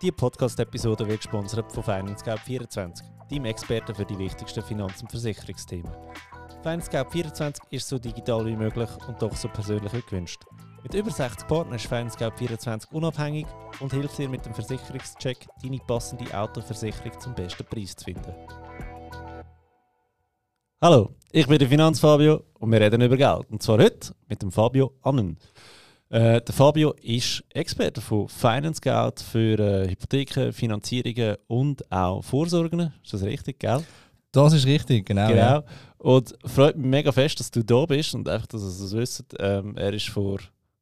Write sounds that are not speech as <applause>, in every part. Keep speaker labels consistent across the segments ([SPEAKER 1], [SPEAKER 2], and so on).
[SPEAKER 1] Diese Podcast-Episode wird gesponsert von FinanceGap24, deinem Experten für die wichtigsten Finanz- und Versicherungsthemen. FinanceGap24 ist so digital wie möglich und doch so persönlich wie gewünscht. Mit über 60 Partnern ist FinanceGap24 unabhängig und hilft dir mit dem Versicherungscheck, deine passende Autoversicherung zum besten Preis zu finden. Hallo, ich bin der Finanzfabio und wir reden über Geld. Und zwar heute mit dem Fabio Annen. Äh, der Fabio ist Experte von Finance Geld für äh, Hypotheken, Finanzierungen und auch Vorsorgen. Ist das richtig, gell?
[SPEAKER 2] Das ist richtig, genau.
[SPEAKER 1] Genau.
[SPEAKER 2] Ja.
[SPEAKER 1] Und freut mich mega fest, dass du da bist und einfach, dass ihr es wisst. Ähm, er ist vor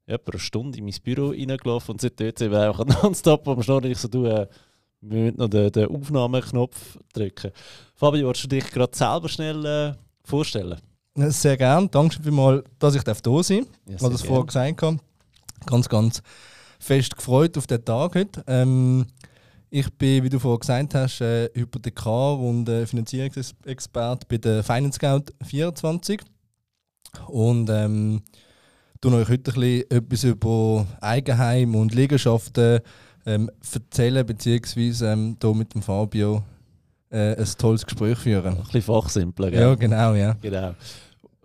[SPEAKER 1] etwa einer Stunde in mein Büro reingelaufen und seitdem sind wir einfach <laughs> nonstop am Schnurren. Ich so, du, äh, wir müssen noch den, den Aufnahmeknopf drücken. Fabio, willst du dich gerade selber schnell äh, vorstellen?
[SPEAKER 2] Sehr gern. Danke vielmals, dass ich da sein darf.
[SPEAKER 1] Ja,
[SPEAKER 2] Ich das vorher gesagt. habe. Ganz, ganz fest gefreut auf den Tag heute. Ähm, ich bin, wie du vorher gesagt hast, äh, Hypothekar und äh, Finanzierungsexperte bei der Finance Scout 24. Und ähm, tue euch heute ein bisschen etwas über Eigenheim und Liegenschaften ähm, erzählen, beziehungsweise ähm, hier mit dem Fabio äh, ein tolles Gespräch führen.
[SPEAKER 1] Ein bisschen fachsimpler, gell?
[SPEAKER 2] Ja, genau, ja.
[SPEAKER 1] Genau.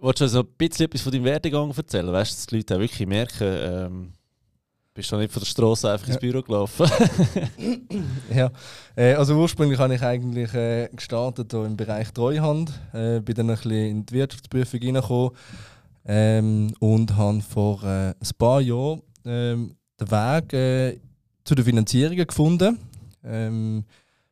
[SPEAKER 1] Willst du also ein bisschen etwas von deinem Werdegang erzählen? Weißt du, dass die Leute auch wirklich merken, ähm, bist du nicht von der Straße einfach ins Büro gelaufen? <laughs>
[SPEAKER 2] Ja, äh, also ursprünglich habe ich eigentlich äh, gestartet hier im Bereich Treuhand, äh, bin dann ein bisschen in die Wirtschaftsprüfung reingekommen ähm, und habe vor äh, ein paar Jahren ähm, den Weg äh, zu den Finanzierungen gefunden. Ähm,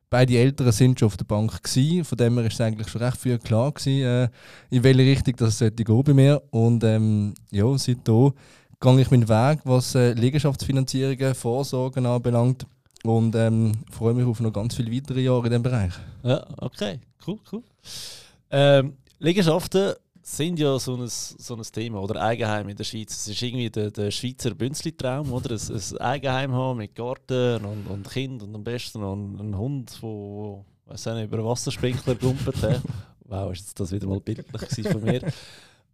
[SPEAKER 2] beide Eltern sind schon auf der Bank gewesen, von dem her ist es eigentlich schon recht früh klar gewesen, äh, in welche Richtung das sollte gehen bei mir und ähm, ja, seitdem gehe ich meinen Weg, was äh, Liegenschaftsfinanzierungen, Vorsorgen anbelangt und ähm, freue mich auf noch ganz viele weitere Jahre in diesem Bereich.
[SPEAKER 1] ja, okay, cool, cool. Ähm, Liegenschaften sind ja so ein, so ein Thema, oder Eigenheim in der Schweiz. Es ist irgendwie der, der Schweizer Bünzli-Traum, oder? Ein, ein Eigenheim haben mit Garten und, und Kind und am besten noch einen, Hund, der nicht, über einen Wassersprinkler gumpert. hä? <laughs> wow, ist das wieder mal bildlich von mir.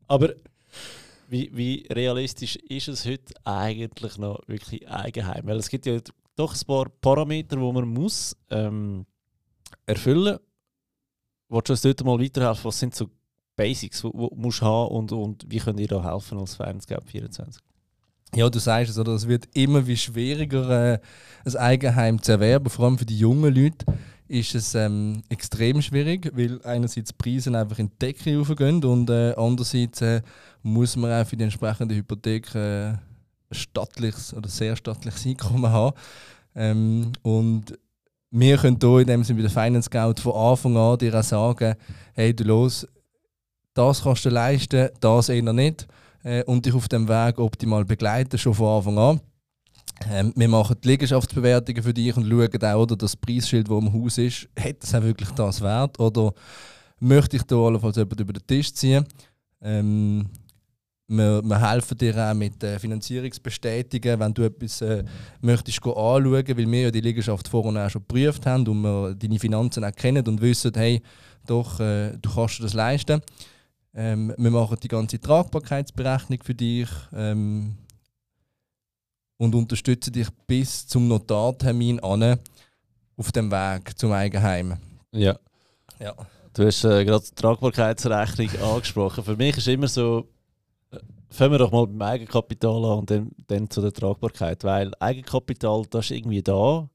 [SPEAKER 1] Aber wie, wie realistisch ist es heute eigentlich noch wirklich Eigenheim? Weil es gibt ja doch ein paar Parameter, die man muss ähm, erfüllen. Willst du uns dort mal weiterhelfen? Was sind so Basics, die du musst haben und, und wie könnt ihr da helfen als Fans 24?
[SPEAKER 2] Ja, du sagst es? Es wird immer wie schwieriger, äh, ein Eigenheim zu erwerben. Vor allem für die jungen Leute ist es ähm, extrem schwierig, weil einerseits die Preise einfach in die Decke raufgehen und äh, andererseits äh, muss man auch für die entsprechende Hypothek äh, stattliches oder sehr stattliches <laughs> Einkommen haben. Ähm, und wir können hier in dem Sinne bei der Finance Scout von Anfang an dir auch sagen, hey, du los, das kannst du leisten, das eher nicht äh, und dich auf dem Weg optimal begleiten, schon von Anfang an. Ähm, wir machen die Liegenschaftsbewertungen für dich und schauen auch, oder das Preisschild, das im Haus ist, hat es auch wirklich das wert oder möchte ich da allenfalls jemand über den Tisch ziehen. Ähm, wir, wir helfen dir auch mit äh, Finanzierungsbestätigen, wenn du etwas äh, möchtest go anschauen, weil wir ja die Liegenschaft vorher auch schon geprüft haben und wir deine Finanzen auch kennen und wissen, hey, doch, äh, du kannst dir das leisten. Ähm, wir machen die ganze Tragbarkeitsberechnung für dich ähm, und unterstützen dich bis zum Notartermin an auf dem Weg zum Eigenheim.
[SPEAKER 1] Ja.
[SPEAKER 2] Ja.
[SPEAKER 1] Du hast äh, gerade die Tragbarkeitsrechnung <laughs> angesprochen. Für mich ist immer so, äh, fangen wir doch mal beim Eigenkapital an und dann, dann zu der Tragbarkeit. Weil Eigenkapital, das ist irgendwie da,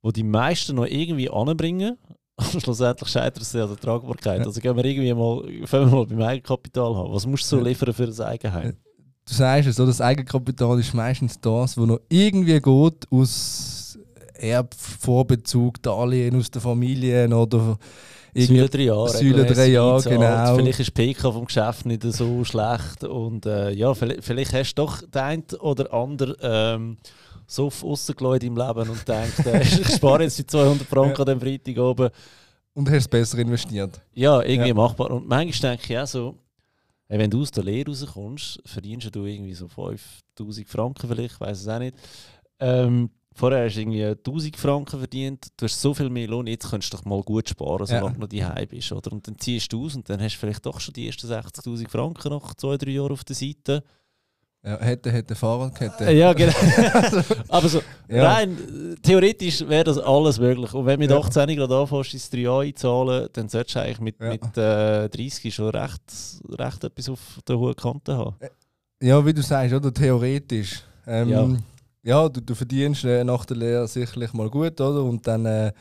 [SPEAKER 1] wo die meisten noch irgendwie anbringen. Aber <laughs> schlussendlich scheitert es ja an der Tragbarkeit. Also gehen wir irgendwie mal, fangen wir mal beim Eigenkapital an. Was musst du so liefern für ein Eigenheim?
[SPEAKER 2] Du sagst es, oder? das Eigenkapital ist meistens das, was noch irgendwie geht aus Erbvorbezug, Darlehen aus der Familie oder
[SPEAKER 1] Säule drei Jahre.
[SPEAKER 2] Säule drei Jahre, genau.
[SPEAKER 1] Vielleicht ist PK vom Geschäft nicht so schlecht. Und äh, ja, vielleicht, vielleicht hast du doch den einen oder anderen ähm, so in deinem Leben und denkst, äh, <laughs> ich spare jetzt die 200 Franken an dem Freitag oben.
[SPEAKER 2] und hast es besser investiert.
[SPEAKER 1] Ja, irgendwie
[SPEAKER 2] Ja.
[SPEAKER 1] machbar. Und manchmal denke ich auch so, hey, wenn du aus der Lehre rauskommst, verdienst du irgendwie so 5000 Franken vielleicht, ich weiß es auch nicht. Ähm, vorher hast du irgendwie 1000 Franken verdient, du hast so viel mehr Lohn, jetzt könntest du doch mal gut sparen, solange
[SPEAKER 2] Ja.
[SPEAKER 1] du noch daheim bist. Oder? Und dann ziehst du aus und dann hast du vielleicht doch schon die ersten 60'000 Franken nach zwei, drei Jahren auf der Seite.
[SPEAKER 2] Ja, hätte, hätte Fahrradkette.
[SPEAKER 1] Ja, genau. <laughs> Aber so,
[SPEAKER 2] Ja.
[SPEAKER 1] rein theoretisch wäre das alles möglich. Und wenn du mit
[SPEAKER 2] Ja.
[SPEAKER 1] 18 gerade anfängst, ins 3 Jahre einzahlen, dann solltest du eigentlich mit,
[SPEAKER 2] Ja.
[SPEAKER 1] mit äh, 30 schon recht, recht etwas auf der hohen Kante haben.
[SPEAKER 2] Ja, wie du sagst, oder? Theoretisch. Ähm,
[SPEAKER 1] Ja.
[SPEAKER 2] ja. du, du verdienst äh, nach der Lehre sicherlich mal gut, oder? Und dann, äh,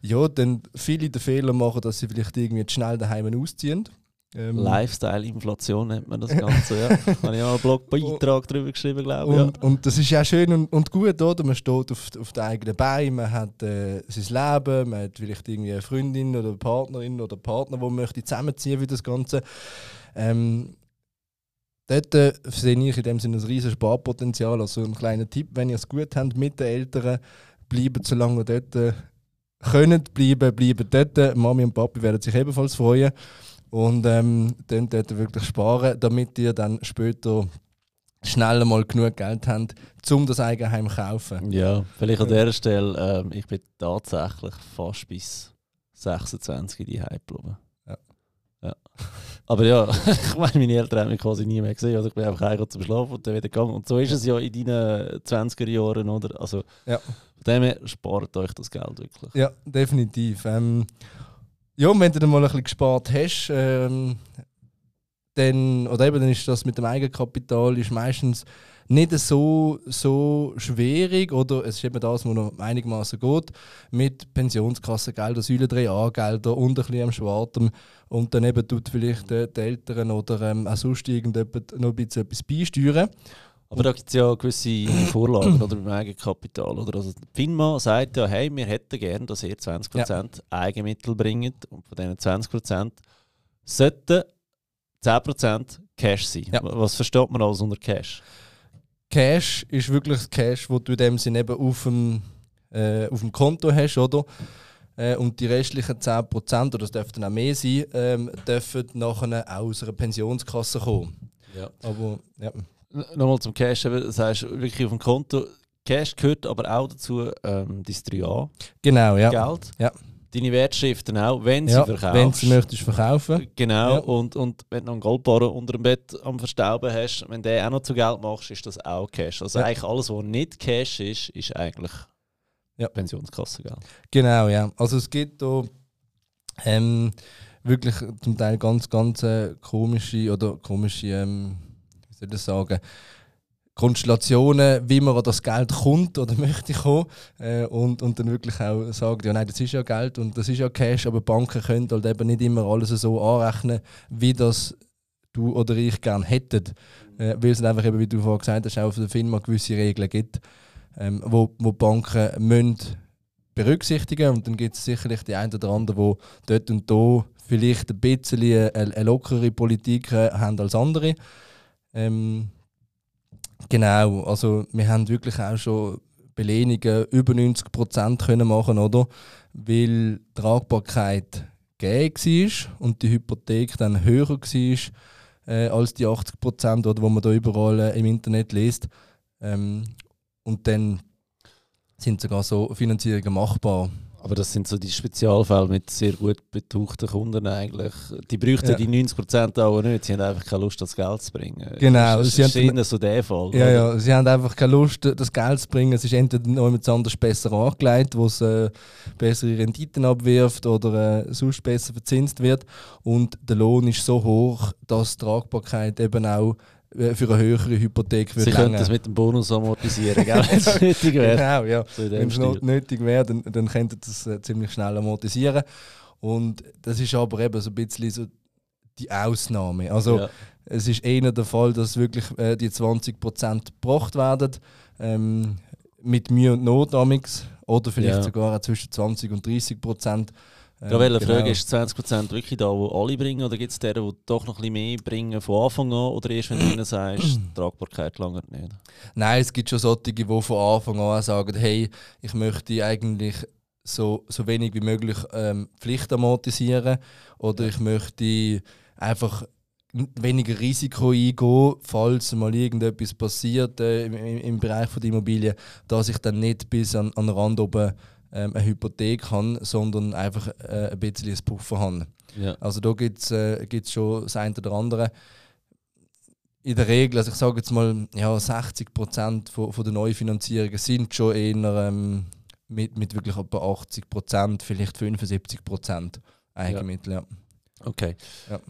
[SPEAKER 2] ja, dann viele den Fehler machen, dass sie vielleicht irgendwie schnell daheim ausziehen. Ähm,
[SPEAKER 1] Lifestyle-Inflation nennt man das Ganze. ja. <laughs> Habe ich auch einen Blogbeitrag darüber geschrieben, glaube ich. Ja.
[SPEAKER 2] Und, und das ist ja schön und, und gut, oder? Man steht auf, auf den eigenen Beinen, man hat äh, sein Leben, man hat vielleicht irgendwie eine Freundin oder eine Partnerin oder einen Partner, der möchte zusammenziehen für das Ganze. Ähm, dort äh, sehe ich in dem Sinne ein riesiges Sparpotenzial. Also ein kleiner Tipp, wenn ihr es gut habt mit den Eltern, bleibt so lange dort. Äh, können bleiben, bleiben dort. Mami und Papi werden sich ebenfalls freuen. Und ähm, dann dort wirklich sparen, damit ihr dann später schnell mal genug Geld habt, um das Eigenheim zu kaufen.
[SPEAKER 1] ja, vielleicht an dieser Stelle, ähm, ich bin tatsächlich fast bis 26 die Hype geblieben.
[SPEAKER 2] Ja.
[SPEAKER 1] ja. Aber ja, <laughs> ich meine, meine Eltern haben mich quasi nie mehr gesehen. Oder ich bin einfach heim zum Schlafen und dann wieder gegangen. Und so ist es ja in deinen 20er Jahren, oder? Also,
[SPEAKER 2] Ja.
[SPEAKER 1] von dem her spart euch das Geld wirklich.
[SPEAKER 2] Ja, definitiv. Ähm, ja, und wenn du dann mal ein bisschen gespart hast, ähm, dann, oder eben, dann ist das mit dem Eigenkapital ist meistens nicht so, so schwierig oder es ist eben das, was noch einigermaßen geht, mit Pensionskassengelder, Säule 3a-Gelder und ein bisschen am Schwartem und dann eben tut vielleicht äh, die Eltern oder ähm, auch sonst irgendjemand noch ein bisschen etwas beisteuern.
[SPEAKER 1] Aber da gibt es ja gewisse Vorlagen oder beim Eigenkapital. Oder? Also die FINMA sagt ja, hey, wir hätten gerne, dass ihr 20% Eigenmittel bringt und von diesen 20% sollten 10% Cash sein.
[SPEAKER 2] Ja.
[SPEAKER 1] Was versteht man alles unter Cash?
[SPEAKER 2] Cash ist wirklich das Cash, wo du in dem Sinne eben auf dem, äh, auf dem Konto hast, oder? Äh, und die restlichen 10%, oder es dürften auch mehr sein, ähm, dürfen nachher auch aus einer Pensionskasse kommen.
[SPEAKER 1] Ja.
[SPEAKER 2] Aber ja,
[SPEAKER 1] Nochmal zum Cash, das heißt wirklich auf dem Konto. Cash gehört aber auch dazu, ähm, dein 3A
[SPEAKER 2] genau, ja.
[SPEAKER 1] Geld.
[SPEAKER 2] Ja.
[SPEAKER 1] Deine Wertschriften auch, wenn
[SPEAKER 2] ja
[SPEAKER 1] sie verkaufst.
[SPEAKER 2] wenn sie möchtest verkaufen.
[SPEAKER 1] Genau,
[SPEAKER 2] Ja.
[SPEAKER 1] und, und wenn du noch einen Goldbarren unter dem Bett am Verstauben hast, wenn den auch noch zu Geld machst, ist das auch Cash. Also
[SPEAKER 2] Ja.
[SPEAKER 1] eigentlich alles, was nicht Cash ist, ist eigentlich
[SPEAKER 2] Ja.
[SPEAKER 1] Pensionskassengeld.
[SPEAKER 2] Genau, ja. Also es gibt da ähm, wirklich zum Teil ganz, ganz äh, komische oder komische, ähm, soll ich sagen, Konstellationen, wie man an das Geld kommt oder <laughs> möchte kommen äh, und, und dann wirklich auch sagt, ja nein, das ist ja Geld und das ist ja Cash, aber Banken können halt eben nicht immer alles so anrechnen, wie das du oder ich gerne hätten. Äh, weil es einfach eben, wie du vorhin gesagt hast, auch auf der FINMA gewisse Regeln gibt, ähm, wo, wo Banken müssen berücksichtigen und dann gibt es sicherlich die einen oder anderen, die dort und da vielleicht ein bisschen eine, eine lockere Politik äh, haben als andere. Ähm, genau, also wir haben wirklich auch schon Belehnungen über 90% können machen, oder? Weil die Tragbarkeit gegeben war und die Hypothek dann höher war äh, als die 80%, oder, wo man da überall äh, im Internet liest. Ähm, und dann sind sogar so Finanzierungen machbar.
[SPEAKER 1] Aber das sind so die Spezialfälle mit sehr gut betuchten Kunden eigentlich. Die bräuchten
[SPEAKER 2] Ja.
[SPEAKER 1] die 90% auch nicht. Sie haben einfach keine Lust, das Geld zu bringen.
[SPEAKER 2] Genau,
[SPEAKER 1] Das
[SPEAKER 2] sie
[SPEAKER 1] ist
[SPEAKER 2] haben-
[SPEAKER 1] so der Fall.
[SPEAKER 2] Ja,
[SPEAKER 1] oder?
[SPEAKER 2] ja, sie haben einfach keine Lust, das Geld zu bringen. Es ist entweder jemand anders besser angelegt, wo es äh, bessere Renditen abwirft oder äh, sonst besser verzinst wird. Und der Lohn ist so hoch, dass die Tragbarkeit eben auch für eine höhere Hypothek wird
[SPEAKER 1] Sie könnten das mit dem Bonus amortisieren, gell, <laughs> wenn es <laughs> nötig wäre.
[SPEAKER 2] Genau, ja.
[SPEAKER 1] So
[SPEAKER 2] Wenn es nötig wäre, dann, dann könnte das äh, ziemlich schnell amortisieren. Und das ist aber eben so ein bisschen so die Ausnahme. Also
[SPEAKER 1] Ja.
[SPEAKER 2] es ist eher der Fall, dass wirklich äh, die 20% gebracht werden. Ähm, mit Mühe und Not amix, Oder vielleicht
[SPEAKER 1] Ja.
[SPEAKER 2] sogar zwischen 20 und 30 Prozent. Ähm,
[SPEAKER 1] Da welche
[SPEAKER 2] genau.
[SPEAKER 1] Frage ist 20% wirklich da, wo alle bringen, oder gibt es deren, die doch noch ein bisschen mehr bringen von Anfang an, oder erst wenn du ihnen sagst, <clears throat> Tragbarkeit lange nicht?
[SPEAKER 2] Nein, es gibt schon solche, die von Anfang an sagen, hey, ich möchte eigentlich so, so wenig wie möglich ähm, Pflicht amortisieren oder ich möchte einfach weniger Risiko eingehen, falls mal irgendetwas passiert äh, im, im, im Bereich von der Immobilie, dass ich dann nicht bis an, an den Rand oben ähm, eine Hypothek habe, sondern einfach äh, ein bisschen ein Puffer habe.
[SPEAKER 1] Ja.
[SPEAKER 2] Also da gibt es äh, gibt's schon das eine oder andere. in der Regel, also ich sage jetzt mal, ja, 60% von, von der Neufinanzierungen sind schon eher ähm, mit, mit wirklich etwa 80%, vielleicht 75% Eigenmittel. Ja.
[SPEAKER 1] Okay.
[SPEAKER 2] Ja.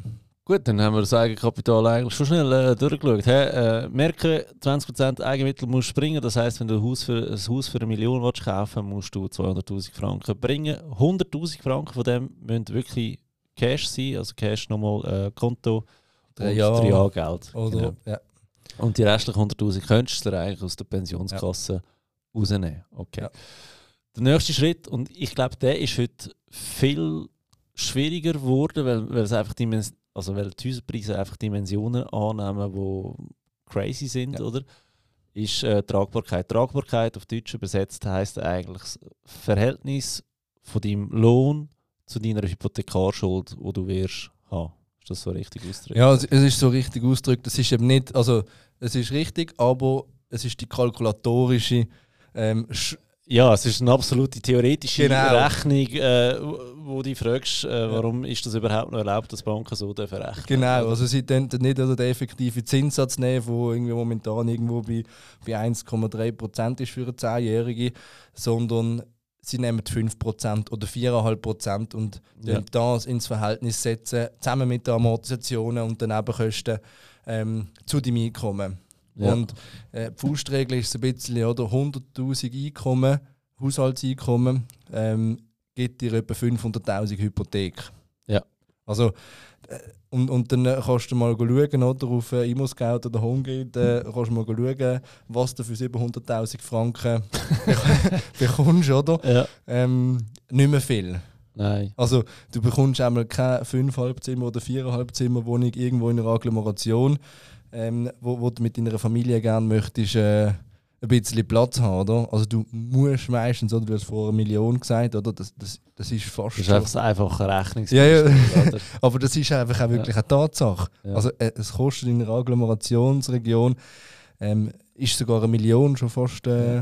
[SPEAKER 1] Gut, dann haben wir das Eigenkapital eigentlich schon schnell äh, durchgeschaut. He? Äh, merken, 20% Eigenmittel musst du bringen. Das heisst, wenn du ein Haus für, ein Haus für eine Million willst kaufen musst du 200'000 Franken bringen. 100'000 Franken von dem müssen wirklich Cash sein, also Cash nochmal äh, Konto und
[SPEAKER 2] Jahre.
[SPEAKER 1] drei Jahre Geld.
[SPEAKER 2] Oder,
[SPEAKER 1] Genau.
[SPEAKER 2] ja.
[SPEAKER 1] Und die restlichen 100'000 könntest du dir eigentlich aus der Pensionskasse rausnehmen. Okay.
[SPEAKER 2] Ja.
[SPEAKER 1] Der nächste Schritt, und ich glaube, der ist heute viel schwieriger geworden, weil, weil, es einfach Dimens also weil die Häuserpreise einfach Dimensionen annehmen, die crazy sind,
[SPEAKER 2] Ja.
[SPEAKER 1] oder? Ist äh, Tragbarkeit. Tragbarkeit auf Deutsch übersetzt heisst eigentlich das Verhältnis von deinem Lohn zu deiner Hypothekarschuld, die du wirst haben. Ist das so richtig ausgedrückt?
[SPEAKER 2] ja, es, es ist so richtig ausgedrückt. Es ist eben nicht, also es ist richtig, aber es ist die kalkulatorische ähm,
[SPEAKER 1] Ja, es ist eine absolute theoretische
[SPEAKER 2] Genau.
[SPEAKER 1] Rechnung, äh, wo du dich fragst, äh, warum ist das überhaupt noch erlaubt, dass Banken so dürfen rechnen.
[SPEAKER 2] Genau, also sie dann nicht also den effektiven Zinssatz nehmen, der irgendwie momentan irgendwo bei, bei 1,3% ist für eine 10-Jährige, sondern sie nehmen 5% oder 4,5% und
[SPEAKER 1] Ja.
[SPEAKER 2] das ins Verhältnis setzen, zusammen mit den Amortisationen und den Nebenkosten ähm, zu dem Einkommen.
[SPEAKER 1] Ja.
[SPEAKER 2] Und äh, die Faustregel ist so ein bisschen, oder 100'000 Einkommen, Haushaltseinkommen, ähm, gibt dir etwa 500'000 Hypothek.
[SPEAKER 1] Ja.
[SPEAKER 2] Also, äh, und, und dann äh, kannst du mal schauen, oder, auf äh, Immoscout oder Homegate, äh, kannst du mal schauen, was du für 700'000 Franken <laughs> bekommst, oder?
[SPEAKER 1] ja.
[SPEAKER 2] Ähm, nicht mehr viel.
[SPEAKER 1] Nein.
[SPEAKER 2] Also du bekommst einmal keine 5,5 Zimmer oder 4,5 Zimmer Wohnung irgendwo in einer Agglomeration, ähm, wo, wo du mit deiner Familie gerne möchtest äh, ein bisschen Platz haben, oder? Also du musst meistens, oder du hast vorher eine Million gesagt, oder? Das, das, das ist fast
[SPEAKER 1] Das ist einfach das einfache Rechnungs
[SPEAKER 2] Ja, ja. <laughs> Aber das ist einfach auch wirklich eine Tatsache.
[SPEAKER 1] Ja.
[SPEAKER 2] Also äh, es kostet in einer Agglomerationsregion ähm, ist sogar eine Million schon fast. Äh,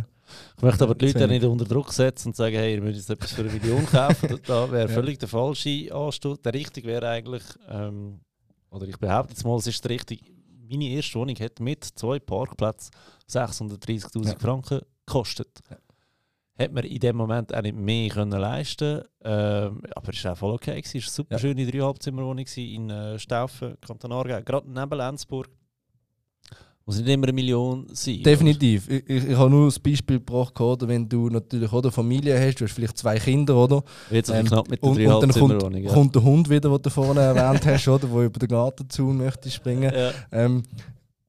[SPEAKER 1] Ich möchte aber die Leute nicht unter Druck setzen und sagen, hey, ihr müsst jetzt etwas für eine Million kaufen. <laughs> Da- wäre
[SPEAKER 2] Ja.
[SPEAKER 1] völlig der falsche Anstoß. Der richtige wäre eigentlich, ähm, oder ich behaupte jetzt mal, es ist der richtige. Meine erste Wohnung hat mit zwei Parkplätzen 630'000
[SPEAKER 2] Ja.
[SPEAKER 1] Franken gekostet. Hat man in dem Moment auch nicht mehr können leisten ähm, aber es war auch voll okay. gewesen. Es war eine super
[SPEAKER 2] Ja.
[SPEAKER 1] schöne Dreieinhalbzimmerwohnung gewesen in äh, Staufen, Kanton Aargau, gerade neben Lenzburg. Muss nicht immer eine Million sein.
[SPEAKER 2] Definitiv. Ich, ich, ich habe nur das Beispiel gebracht, oder, wenn du natürlich oder Familie hast, du hast vielleicht zwei Kinder, oder?
[SPEAKER 1] Jetzt ähm, knapp mit
[SPEAKER 2] Und, und dann kommt,
[SPEAKER 1] ja.
[SPEAKER 2] kommt der Hund wieder, den du vorne erwähnt hast, oder, der über den Gartenzaun möchte springen.
[SPEAKER 1] Ja.
[SPEAKER 2] Ähm,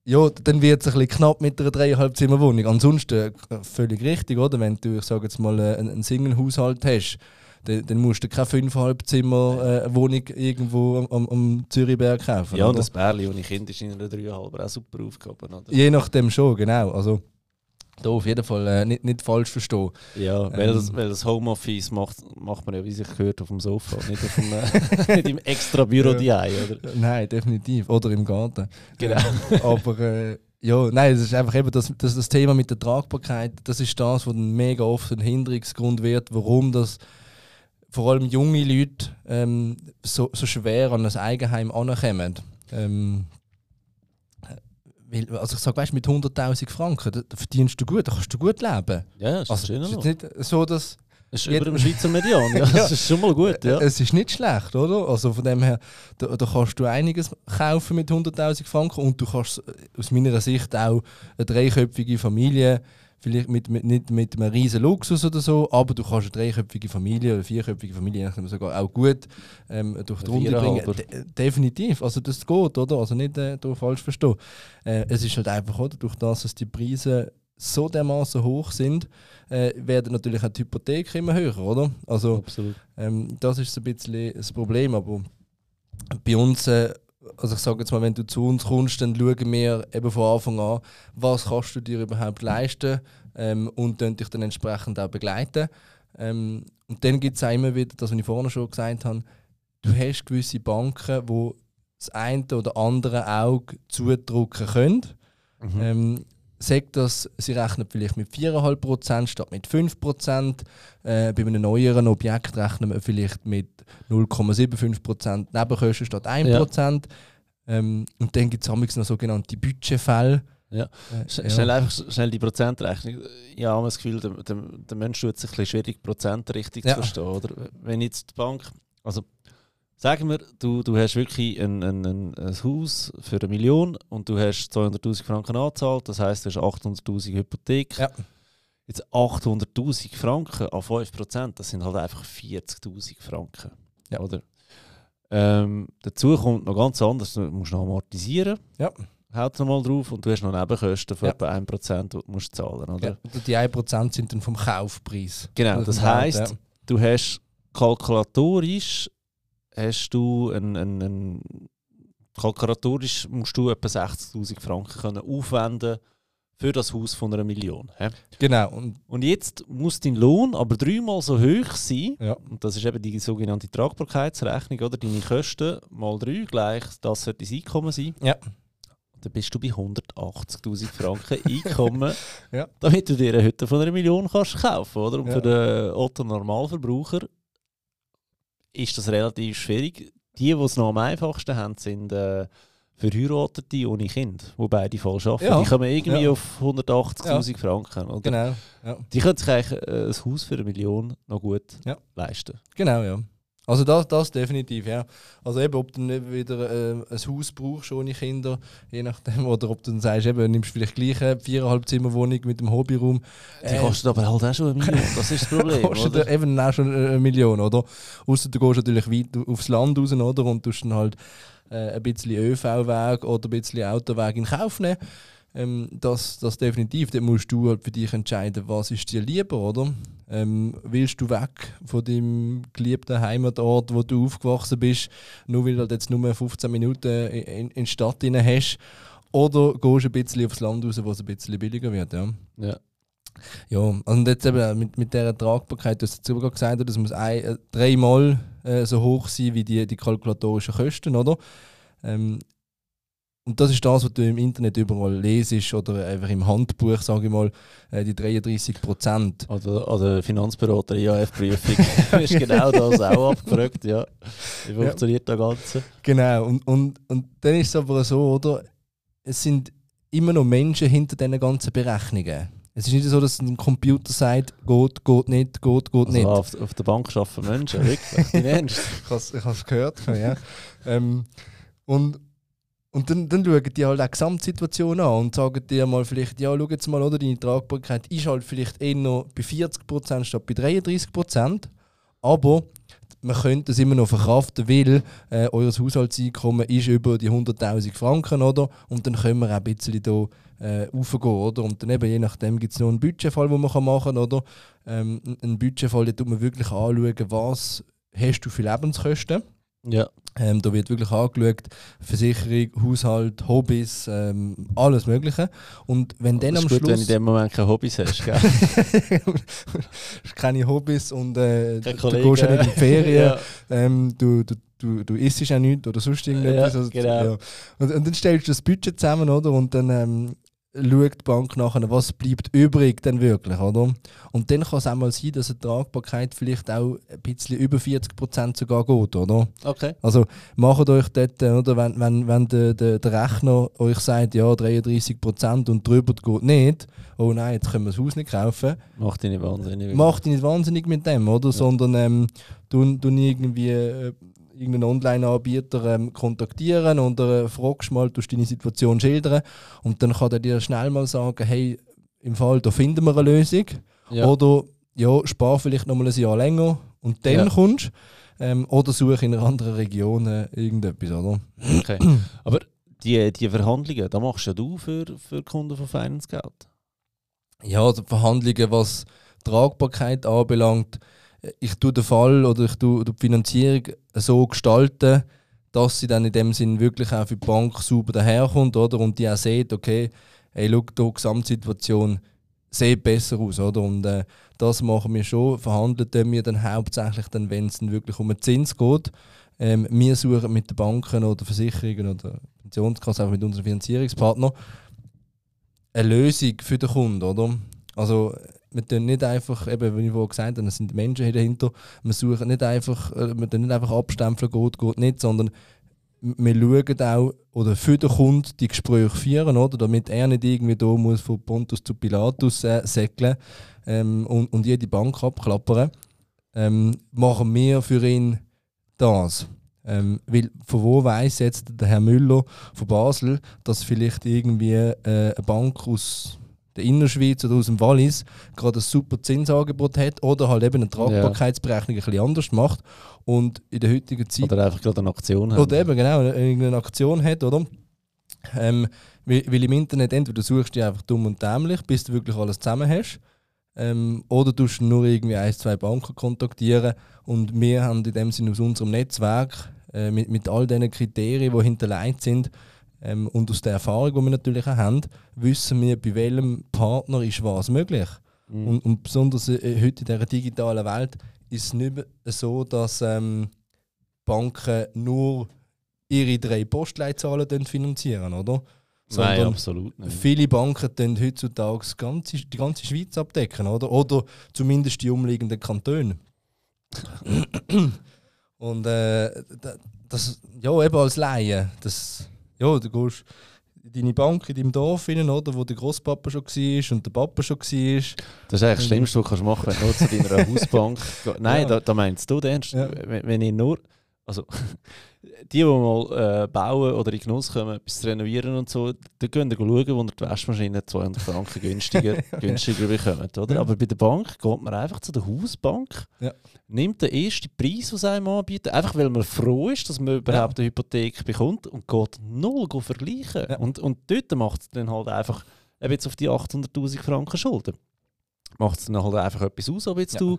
[SPEAKER 2] ja, dann wird es ein bisschen knapp mit einer dreieinhalb Zimmer Wohnung. Ansonsten äh, völlig richtig, oder? Wenn du, ich sage jetzt mal, äh, einen, einen Single-Haushalt hast, dann, dann musst du keine fünfeinhalb Zimmer äh, Wohnung irgendwo am, am Zürichberg kaufen.
[SPEAKER 1] Ja, und
[SPEAKER 2] oder?
[SPEAKER 1] das Bärli, ich Kind ist in einer dreieinhalber auch super aufgehoben. Oder?
[SPEAKER 2] Je nachdem schon, genau. Also da auf jeden Fall äh, nicht, nicht falsch verstehen.
[SPEAKER 1] Ja, weil,
[SPEAKER 2] Ähm.
[SPEAKER 1] das, weil das Homeoffice macht, macht man ja, wie sich gehört, auf dem Sofa, <laughs> nicht, auf dem, äh, nicht im extra Büro die oder?
[SPEAKER 2] Nein, definitiv. Oder im Garten.
[SPEAKER 1] Genau.
[SPEAKER 2] Äh, aber äh, ja, nein, das ist einfach eben das, das, das Thema mit der Tragbarkeit, das ist das, was mega oft ein Hinderungsgrund wird, warum das vor allem junge Leute ähm, so, so schwer an ein Eigenheim ankommen. Ähm, weil, also ich sage, weißt, mit 100'000 Franken, da, da verdienst du gut, da kannst du gut leben.
[SPEAKER 1] Ja, ist
[SPEAKER 2] Also,
[SPEAKER 1] schön.
[SPEAKER 2] es ist nicht so, dass
[SPEAKER 1] Das ist über dem Schweizer Median. <laughs> Ja, das ist schon mal gut. Ja.
[SPEAKER 2] es ist nicht schlecht, oder? Also von dem her, da, da kannst du einiges kaufen mit 100'000 Franken und du kannst aus meiner Sicht auch eine dreiköpfige Familie, vielleicht mit, mit, nicht mit einem riesen Luxus oder so, aber du kannst eine dreiköpfige Familie oder vierköpfige Familie sogar auch gut ähm, durch die Runde bringen. De definitiv, also das geht, oder? Also nicht äh, falsch verstehen. Äh, es ist halt einfach, oder? Durch das, dass die Preise so dermaßen hoch sind, äh, werden natürlich auch die Hypotheken immer höher, oder? Also
[SPEAKER 1] Absolut.
[SPEAKER 2] ähm, das ist so ein bisschen das Problem. Aber bei uns, äh, also ich sage jetzt mal, wenn du zu uns kommst, dann schauen wir eben von Anfang an, was kannst du dir überhaupt leisten ähm, und dann dich dann entsprechend auch begleiten. Ähm, und dann gibt es auch immer wieder, das, was ich vorhin schon gesagt habe, du hast gewisse Banken, die das eine oder andere Auge zudrücken können.
[SPEAKER 1] Mhm.
[SPEAKER 2] Ähm, sagt das, sie rechnen vielleicht mit 4,5% statt mit 5%. Äh, bei einem neueren Objekt rechnen wir vielleicht mit 0,75% Nebenkosten statt 1%. Ähm, und dann gibt es noch sogenannte Budgetfälle.
[SPEAKER 1] Ja. Äh, schnell ja. einfach schnell die Prozentrechnung. Ich habe das Gefühl, der, der, der Mensch tut sich ein bisschen schwierig, Prozent richtig ja. zu verstehen. Oder? Wenn jetzt die Bank, also sagen wir, du, du hast wirklich ein, ein, ein, ein Haus für eine Million und du hast 200'000 Franken angezahlt, das heisst, du hast 800'000 Hypothek. Ja. Jetzt 800'000 Franken an 5%, das sind halt einfach 40'000 Franken. Ja. Oder? Ähm, dazu kommt noch ganz anders, du musst noch amortisieren.
[SPEAKER 2] Ja.
[SPEAKER 1] Haut noch mal drauf und du hast noch Nebenkosten von ja. etwa 1%, die du musst zahlen musst. Ja.
[SPEAKER 2] Die 1% sind dann vom Kaufpreis.
[SPEAKER 1] Genau, das heisst, ja. du hast kalkulatorisch hast du einen, einen, einen kalkulatorisch musst du etwa 60'000 Franken können aufwenden für das Haus von einer Million. He?
[SPEAKER 2] Genau.
[SPEAKER 1] Und, und jetzt muss dein Lohn aber dreimal so hoch sein.
[SPEAKER 2] Ja.
[SPEAKER 1] Und das ist eben die sogenannte Tragbarkeitsrechnung, oder? Deine Kosten mal drei gleich, das sollte dein Einkommen sein.
[SPEAKER 2] Ja.
[SPEAKER 1] Dann bist du bei 180.000 Franken <laughs> Einkommen,
[SPEAKER 2] ja.
[SPEAKER 1] damit du dir eine Hütte von einer Million kannst kaufen oder? Und ja. für den Otto-Normalverbraucher ist das relativ schwierig. Die, die es noch am einfachsten haben, sind äh, Verheiratete ohne Kind, die beide voll arbeiten. Ja. Die kommen irgendwie ja. auf 180'000 ja. Franken. Oder?
[SPEAKER 2] Genau.
[SPEAKER 1] Die können sich eigentlich äh, ein Haus für eine Million noch gut leisten.
[SPEAKER 2] Genau, ja. Also das, das definitiv, ja. Also eben, ob du nicht wieder äh, ein Haus brauchst ohne Kinder, je nachdem, <laughs> oder ob du dann sagst, eben, nimmst vielleicht gleich eine viereinhalb Zimmerwohnung mit dem Hobbyraum.
[SPEAKER 1] Die äh, kostet aber halt auch schon eine Million, das ist das <laughs> Problem,
[SPEAKER 2] kostet oder? eben auch schon eine Million, oder? Außer du gehst natürlich weit aufs Land raus, oder? Und tust dann halt äh, ein bisschen ÖV-Weg oder ein bisschen Autoweg in Kauf nehmen. Ähm, das, das definitiv. Dann musst du halt für dich entscheiden, was ist dir lieber, oder? Ähm, willst du weg von deinem geliebten Heimatort, wo du aufgewachsen bist, nur weil du halt jetzt nur 15 Minuten in, in die Stadt rein hast? Oder gehst du ein bisschen aufs Land raus, wo es ein bisschen billiger wird? Ja.
[SPEAKER 1] ja.
[SPEAKER 2] Ja, und jetzt eben mit, mit dieser Tragbarkeit, du hast jetzt gesagt, das muss ein, äh, dreimal äh, so hoch sein wie die, die kalkulatorischen Kosten, oder? Ähm, und das ist das, was du im Internet überall lesest oder einfach im Handbuch, sage ich mal, äh, die 33 Prozent.
[SPEAKER 1] Oder, oder Finanzberater, IAF-Prüfung, ist <laughs> genau das auch abgefragt, ja. Wie funktioniert ja. das Ganze?
[SPEAKER 2] Genau, und, und, und dann ist es aber so, oder? Es sind immer noch Menschen hinter diesen ganzen Berechnungen. Es ist nicht so, dass ein Computer sagt, geht, geht nicht, geht, geht also nicht.
[SPEAKER 1] Auf, auf der Bank arbeiten Menschen, wirklich, <laughs>
[SPEAKER 2] Ernst? ich habe es gehört, ja. ähm, und und dann, dann schauen die halt auch die Gesamtsituation an und sagen dir mal vielleicht, ja, schau jetzt mal, oder, deine Tragbarkeit ist halt vielleicht eher noch bei 40% statt bei 33%, aber man könnte es immer noch verkraften, weil äh, euer Haushaltseinkommen ist über die 100'000 Franken, oder? Und dann können wir auch ein bisschen hier äh, raufgehen, oder? Und dann eben, je nachdem gibt es noch einen Budgetfall, den man machen kann, oder? Ähm, ein Budgetfall, da tut man wirklich anschauen, was hast du für Lebenskosten.
[SPEAKER 1] Ja.
[SPEAKER 2] Ähm, da wird wirklich angeschaut, Versicherung, Haushalt, Hobbys, ähm, alles Mögliche. Und wenn dann am
[SPEAKER 1] gut,
[SPEAKER 2] Schluss...
[SPEAKER 1] wenn du in dem Moment keine Hobbys hast, gell? <laughs>
[SPEAKER 2] keine Hobbys und äh, du, du gehst ja nicht in die Ferien, <laughs> ja. ähm, du, du, du, du isst ja nichts oder sonst irgendetwas.
[SPEAKER 1] Ja, also, genau. ja.
[SPEAKER 2] und, und, dann stellst du das Budget zusammen, oder? Und dann ähm, schaut die Bank nachher, was bleibt übrig denn wirklich, oder? Und dann kann es auch mal sein, dass eine Tragbarkeit vielleicht auch ein bisschen über 40% sogar geht, oder?
[SPEAKER 1] Okay.
[SPEAKER 2] Also macht euch dort, oder, wenn, wenn, wenn der, der, der Rechner euch sagt, ja, 33% und drüber geht nicht, oh nein, jetzt können wir das Haus nicht kaufen.
[SPEAKER 1] Macht dich nicht wahnsinnig.
[SPEAKER 2] Macht dich nicht wahnsinnig mit dem, oder? Ja. Sondern ähm, du, du irgendwie... Äh, irgendeinen Online-Anbieter ähm, kontaktieren und äh, fragst mal, du deine Situation schildern und dann kann er dir schnell mal sagen, hey, im Fall, da finden wir eine Lösung. Ja. Oder ja, spar vielleicht noch mal ein Jahr länger und dann ja. kommst ähm, Oder suche in einer anderen Region äh, irgendetwas, oder?
[SPEAKER 1] Okay. Aber die, die Verhandlungen, da machst ja du für, für Kunden von Finance Geld?
[SPEAKER 2] Ja, also Verhandlungen, was Tragbarkeit anbelangt, ich tue den Fall oder ich tue die Finanzierung so gestalten, dass sie dann in dem Sinn wirklich auch für die Bank sauber daherkommt oder? und die auch sieht, okay, hey, schau, die Gesamtsituation sieht besser aus. Oder? Und äh, das machen wir schon, verhandeln wir dann hauptsächlich, dann, wenn es dann wirklich um den Zins geht. Ähm, wir suchen mit den Banken oder Versicherungen oder Pensionskassen, auch mit unseren Finanzierungspartnern, eine Lösung für den Kunden. Oder? Also wir tun nicht einfach, eben, wie ich vorhin gesagt habe, es sind Menschen dahinter, wir suchen nicht einfach, äh, wir tun nicht einfach abstempeln, geht, geht nicht, sondern wir schauen auch, oder für den Kunden die Gespräche führen, oder? damit er nicht irgendwie da muss von Pontus zu Pilatus äh, säckeln ähm, und, und jede Bank abklappern, ähm, machen wir für ihn das. Ähm, weil von wo weiß jetzt der Herr Müller von Basel, dass vielleicht irgendwie äh, eine Bank aus der Innerschweiz oder aus dem Wallis gerade ein super Zinsangebot hat oder halt eben eine Tragbarkeitsberechnung ein bisschen anders macht und in der heutigen Zeit...
[SPEAKER 1] Oder einfach gerade eine Aktion
[SPEAKER 2] hat. Oder eben, genau, irgendeine Aktion hat, oder? Ähm, weil, weil, im Internet entweder suchst du einfach dumm und dämlich, bis du wirklich alles zusammen hast, ähm, oder du nur irgendwie ein, zwei Banken kontaktieren und wir haben in dem Sinne aus unserem Netzwerk äh, mit, mit all diesen Kriterien, die hinterlegt sind, ähm, und aus der Erfahrung, die wir natürlich auch haben, wissen wir, bei welchem Partner ist was möglich. Mhm. Und, und, besonders äh, heute in dieser digitalen Welt ist es nicht so, dass ähm, Banken nur ihre drei Postleitzahlen finanzieren, oder?
[SPEAKER 1] Sondern Nein, absolut
[SPEAKER 2] nicht. Viele Banken können heutzutage ganze, die ganze Schweiz abdecken, oder? Oder zumindest die umliegenden Kantone. Und äh, das, ja, eben als Laie, das ja, du gehst in deine Bank in deinem Dorf rein, oder, wo der Großpapa schon war und der Papa schon war. Das
[SPEAKER 1] ist eigentlich das Schlimmste, was du machen kannst, wenn du zu deiner Hausbank Nein, ja. da, da meinst du ernst. Ja. Wenn ich nur... Also, <laughs> die, die mal äh, bauen oder in Genuss kommen, etwas zu renovieren und so, dann gehen wir schauen, wo ihr die Waschmaschine 200 Franken <laughs> günstiger, günstiger bekommt. Oder? Ja. Aber bei der Bank geht man einfach zu der Hausbank, ja. nimmt den ersten Preis, den sie einem anbieten, einfach weil man froh ist, dass man überhaupt eine Hypothek bekommt und geht null vergleichen. Ja. Und, und dort macht es dann halt einfach jetzt auf die 800'000 Franken Schulden. Macht es dann halt einfach etwas aus, ob jetzt du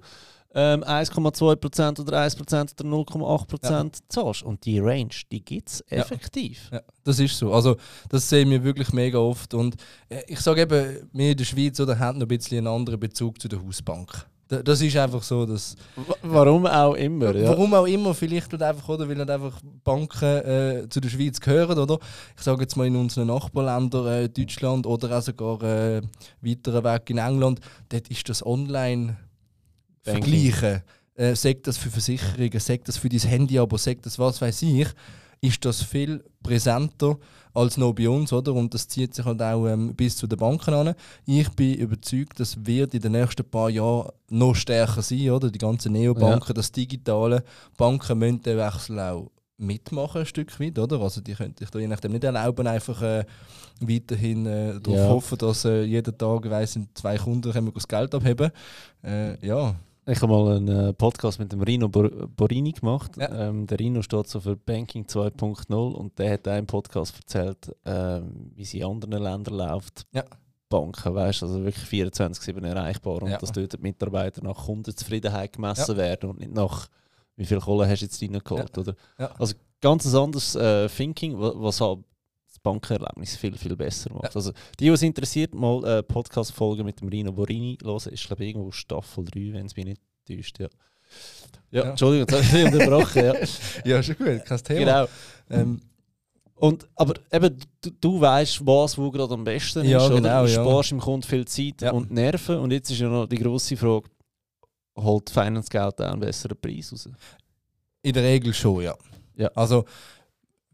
[SPEAKER 1] ähm, 1,2% oder 1% oder 0,8% ja. zahlst. Und die Range, die gibt es effektiv.
[SPEAKER 2] Ja. ja. das ist so. Also das sehen wir wirklich mega oft. Und äh, ich sage eben, wir in der Schweiz oder, haben noch ein bisschen einen anderen Bezug zu der Hausbank. Das ist einfach so, dass...
[SPEAKER 1] Warum auch immer,
[SPEAKER 2] ja. Warum auch immer, vielleicht einfach, oder, weil nicht einfach Banken äh, zu der Schweiz gehören, oder? Ich sage jetzt mal in unseren Nachbarländern, äh, Deutschland oder auch sogar äh, weiter weg in England, dort ist das online vergleichen, äh, sagt das für Versicherungen, sagt das für dein Handy, aber sagt das was weiß ich, ist das viel präsenter als noch bei uns, oder? Und das zieht sich halt auch ähm, bis zu den Banken an. Ich bin überzeugt, das wird in den nächsten paar Jahren noch stärker sein, oder? Die ganzen Neobanken, ja. das digitale Banken müssen den Wechsel auch mitmachen, ein Stück weit, oder? Also die könnte ich da je nachdem nicht erlauben, einfach äh, weiterhin äh, darauf ja. hoffen, dass äh, jeden Tag weiss, zwei Kunden können wir das Geld abheben. Äh, ja.
[SPEAKER 1] Ich habe mal einen äh, Podcast mit dem Rino Borini gemacht. Ja. Ähm, der Rino steht so für Banking 2.0 und der hat einen Podcast erzählt, ähm, wie es in anderen Ländern läuft. Ja. Banken, weißt also wirklich 24-7 erreichbar und ja. dass dort die Mitarbeiter nach Kundenzufriedenheit gemessen werden und nicht nach wie viel Kohle hast du jetzt reingeholt. Oder? Also ganz anderes äh, Thinking, was halt Bankerlebnis viel, viel besser macht. Ja. Also, die, die es interessiert, mal eine Podcast-Folge mit dem Rino Borini hören, ist, glaube ich, irgendwo Staffel 3, wenn es mich nicht täuscht. Ja. Ja, ja. Entschuldigung, jetzt habe ich unterbrochen. Ja. <laughs>
[SPEAKER 2] ja, schon gut, kein Thema.
[SPEAKER 1] Genau. Ähm, und, aber eben, du, du weißt, was wo gerade am besten
[SPEAKER 2] ja,
[SPEAKER 1] ist.
[SPEAKER 2] Oder? Genau,
[SPEAKER 1] du sparst ja. im Kunden viel Zeit ja. und Nerven. Und jetzt ist ja noch die grosse Frage, holt Finance Geld auch einen besseren Preis raus?
[SPEAKER 2] In der Regel schon, ja. ja. Also,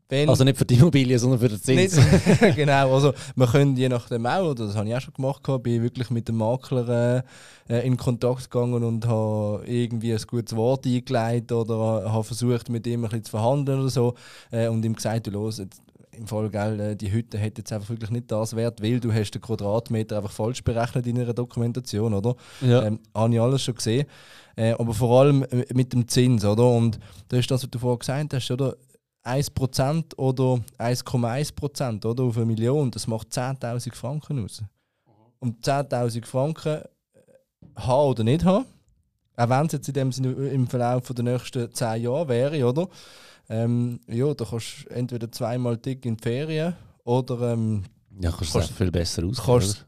[SPEAKER 1] wenn also nicht für die Immobilie, sondern für den Zins. <laughs>
[SPEAKER 2] genau, also man könnte je nachdem auch, oder das habe ich auch schon gemacht, bin wirklich mit dem Makler äh, in Kontakt gegangen und habe irgendwie ein gutes Wort eingeleitet oder habe versucht mit ihm ein bisschen zu verhandeln oder so äh, und ihm gesagt, du los, jetzt, im Fall, gell, äh, die Hütte hat jetzt einfach wirklich nicht das Wert, weil du hast den Quadratmeter einfach falsch berechnet in ihrer Dokumentation, oder? Ja. Ähm, habe ich alles schon gesehen. Äh, aber vor allem äh, mit dem Zins, oder? Und das ist das, was du vorhin gesagt hast, oder? 1% oder 1,1% oder auf eine Million, das macht 10.000 Franken aus. Und 10.000 Franken äh, haben oder nicht haben, auch wenn es jetzt in dem Sinne im Verlauf der nächsten 10 Jahre wäre, oder? Ähm, ja, da kannst du entweder zweimal dick in die Ferien oder ähm,
[SPEAKER 1] ja, kannst, kannst viel besser aus.
[SPEAKER 2] Kannst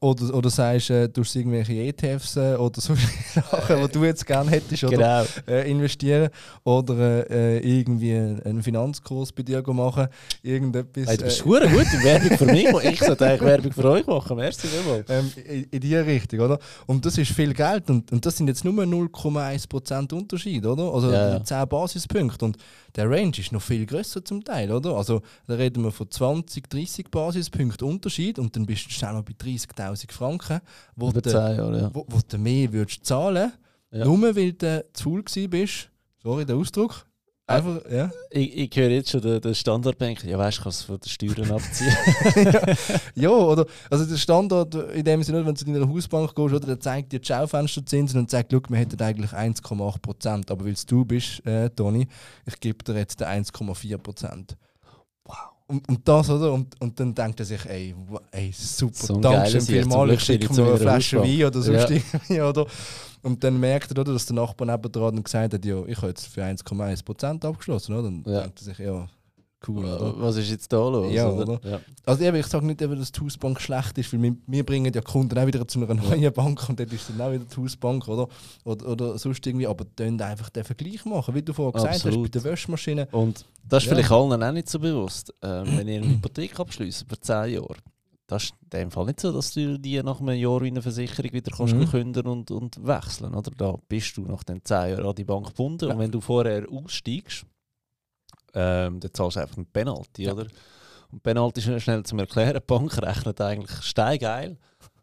[SPEAKER 2] oder, oder sagst du, äh, du irgendwelche ETFs äh, oder so <laughs> Sachen, die du jetzt gerne hättest oder
[SPEAKER 1] Genau.
[SPEAKER 2] äh, investieren oder äh, irgendwie einen Finanzkurs bei dir machen, irgendetwas
[SPEAKER 1] Hey, du bist
[SPEAKER 2] äh,
[SPEAKER 1] gut in Werbung für mich. <laughs> Ich sollte eigentlich Werbung für euch machen. Merci vielmals.
[SPEAKER 2] ähm, in, in die Richtung, oder? Und das ist viel Geld und, und das sind jetzt nur 0,1% Unterschied, oder? Also
[SPEAKER 1] Ja, ja.
[SPEAKER 2] 10 Basispunkte und der Range ist noch viel größer zum Teil, oder? Also da reden wir von 20, 30 Basispunkten Unterschied und dann bist du schnell mal bei 30'000 Franken, wo
[SPEAKER 1] Über
[SPEAKER 2] du,
[SPEAKER 1] 10 Jahre, ja.
[SPEAKER 2] wo, wo du mehr würdest zahlen,
[SPEAKER 1] Ja.
[SPEAKER 2] nur weil du zu faul bist. Sorry, der Ausdruck. Einfach, ja.
[SPEAKER 1] Ich, ich höre jetzt schon den, den Standardbank. Ja, weißt du, kannst du von den Steuern abziehen. <laughs>
[SPEAKER 2] Ja, oder? Also der Standard in dem Sinne, wenn du zu deiner Hausbank gehst, oder, der zeigt dir die Schaufensterzinsen und sagt, wir hätten eigentlich 1,8 Prozent, aber weil du bist, äh, Toni, ich gebe dir jetzt den 1,4 Prozent.
[SPEAKER 1] wow.
[SPEAKER 2] Und, und das, oder? Und, und dann denkt er sich, ey, ey super,
[SPEAKER 1] So
[SPEAKER 2] danke vielmals, ich schicke mir eine Flasche. Wein oder sonst
[SPEAKER 1] Ja. <laughs>
[SPEAKER 2] irgendwie, oder? Und dann merkt er, oder, dass der Nachbar nebendran gesagt hat, ja, ich habe jetzt für 1,1 Prozent abgeschlossen, oder? Und dann
[SPEAKER 1] Ja.
[SPEAKER 2] denkt er sich, ja, cool, oder?
[SPEAKER 1] Was ist jetzt da los?
[SPEAKER 2] Ja,
[SPEAKER 1] oder?
[SPEAKER 2] oder?
[SPEAKER 1] Ja.
[SPEAKER 2] Also eben, ich sage nicht, eben, dass die Hausbank schlecht ist, weil wir, wir bringen ja Kunden auch wieder zu einer neuen Bank und dort ist dann auch wieder die Hausbank oder, oder, oder sonst irgendwie, aber dann einfach den Vergleich machen, wie du vorher gesagt
[SPEAKER 1] Absolut.
[SPEAKER 2] hast, bei der Wäschmaschine.
[SPEAKER 1] Und das ist
[SPEAKER 2] Ja.
[SPEAKER 1] vielleicht allen auch nicht so bewusst. Ähm, wenn ihr eine Hypothek abschließt für 10 Jahre, das ist in dem Fall nicht so, dass du die nach einem Jahr wie eine Versicherung wieder kannst
[SPEAKER 2] Mhm.
[SPEAKER 1] künden und, und wechseln oder? Da bist du nach den 10 Jahren an die Bank gebunden.
[SPEAKER 2] Ja.
[SPEAKER 1] Und wenn du vorher aussteigst, ähm, dann zahlst du einfach einen Penalty,
[SPEAKER 2] Ja.
[SPEAKER 1] oder? Und Penalty ist schnell zum Erklären. Die Bank rechnet eigentlich steigeil.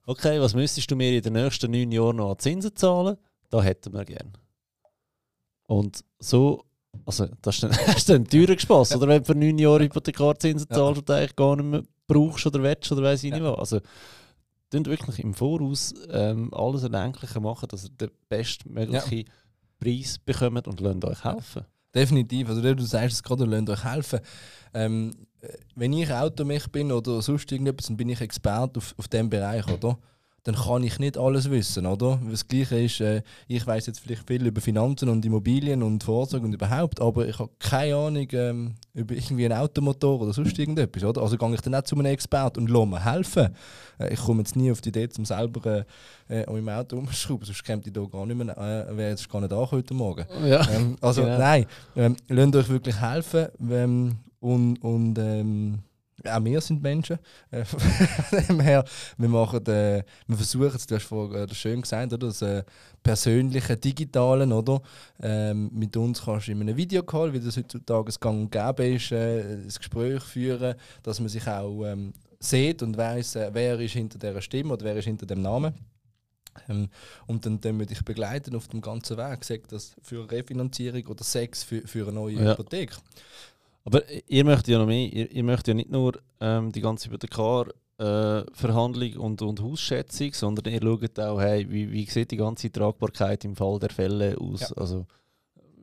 [SPEAKER 1] Okay, was müsstest du mir in den nächsten 9 Jahren noch an Zinsen zahlen? Da hätten wir gern. Und so, also das ist dann, <laughs> das ist dann teurer gespaßt, oder? Wenn du für 9 Jahre Hypothekarzinsen
[SPEAKER 2] Ja.
[SPEAKER 1] zahlst und eigentlich gar nicht mehr brauchst oder willst oder weiss ich
[SPEAKER 2] Ja.
[SPEAKER 1] nicht was. Also, tun wirklich im Voraus ähm, alles Erdenkliche machen, dass ihr den bestmöglichen Preis bekommt und lasst euch helfen.
[SPEAKER 2] Definitiv, also du sagst es gerade, lasst euch helfen. Ähm, äh, wenn ich Automech bin oder sonst irgendetwas, dann bin ich Experte auf, auf diesem Bereich, oder? Dann kann ich nicht alles wissen, oder? Das Gleiche ist, äh, ich weiß jetzt vielleicht viel über Finanzen und Immobilien und Vorsorge und überhaupt, aber ich habe keine Ahnung ähm, über irgendwie einen Automotor oder sonst irgendetwas, oder? Also gehe ich dann auch zu einem Experten und lasse mir helfen. Äh, ich komme jetzt nie auf die Idee, zum selber äh, äh, an meinem Auto umzuschrauben, sonst käme ich da gar nicht mehr, äh, wäre jetzt gar nicht da heute Morgen.
[SPEAKER 1] Ja.
[SPEAKER 2] Ähm, also
[SPEAKER 1] Genau.
[SPEAKER 2] nein, ähm, lasst euch wirklich helfen ähm, und, und ähm, auch wir sind Menschen. Äh, <laughs> wir, machen, äh, wir versuchen es, du hast vorhin äh, schön gesagt, oder, das äh, persönliche Digitalen, oder? Ähm, mit uns kannst du in einem Videocall, wie das heutzutage gang und gäbe ist, äh, das Gespräch führen, dass man sich auch ähm, sieht und weiß, äh, wer ist hinter dieser Stimme oder wer ist hinter dem Namen. Ähm, und dann, dann wir dich begleiten auf dem ganzen Weg, sagt das für eine Refinanzierung oder Sex für, für eine neue
[SPEAKER 1] Ja.
[SPEAKER 2] Hypothek.
[SPEAKER 1] Aber ihr möchtet ja noch mehr. Ihr, ihr möchtet ja nicht nur ähm, die ganze Hypothekarverhandlung und, und Hausschätzung, sondern ihr schaut auch, hey, wie, wie sieht die ganze Tragbarkeit im Fall der Fälle aus.
[SPEAKER 2] Ja.
[SPEAKER 1] Also,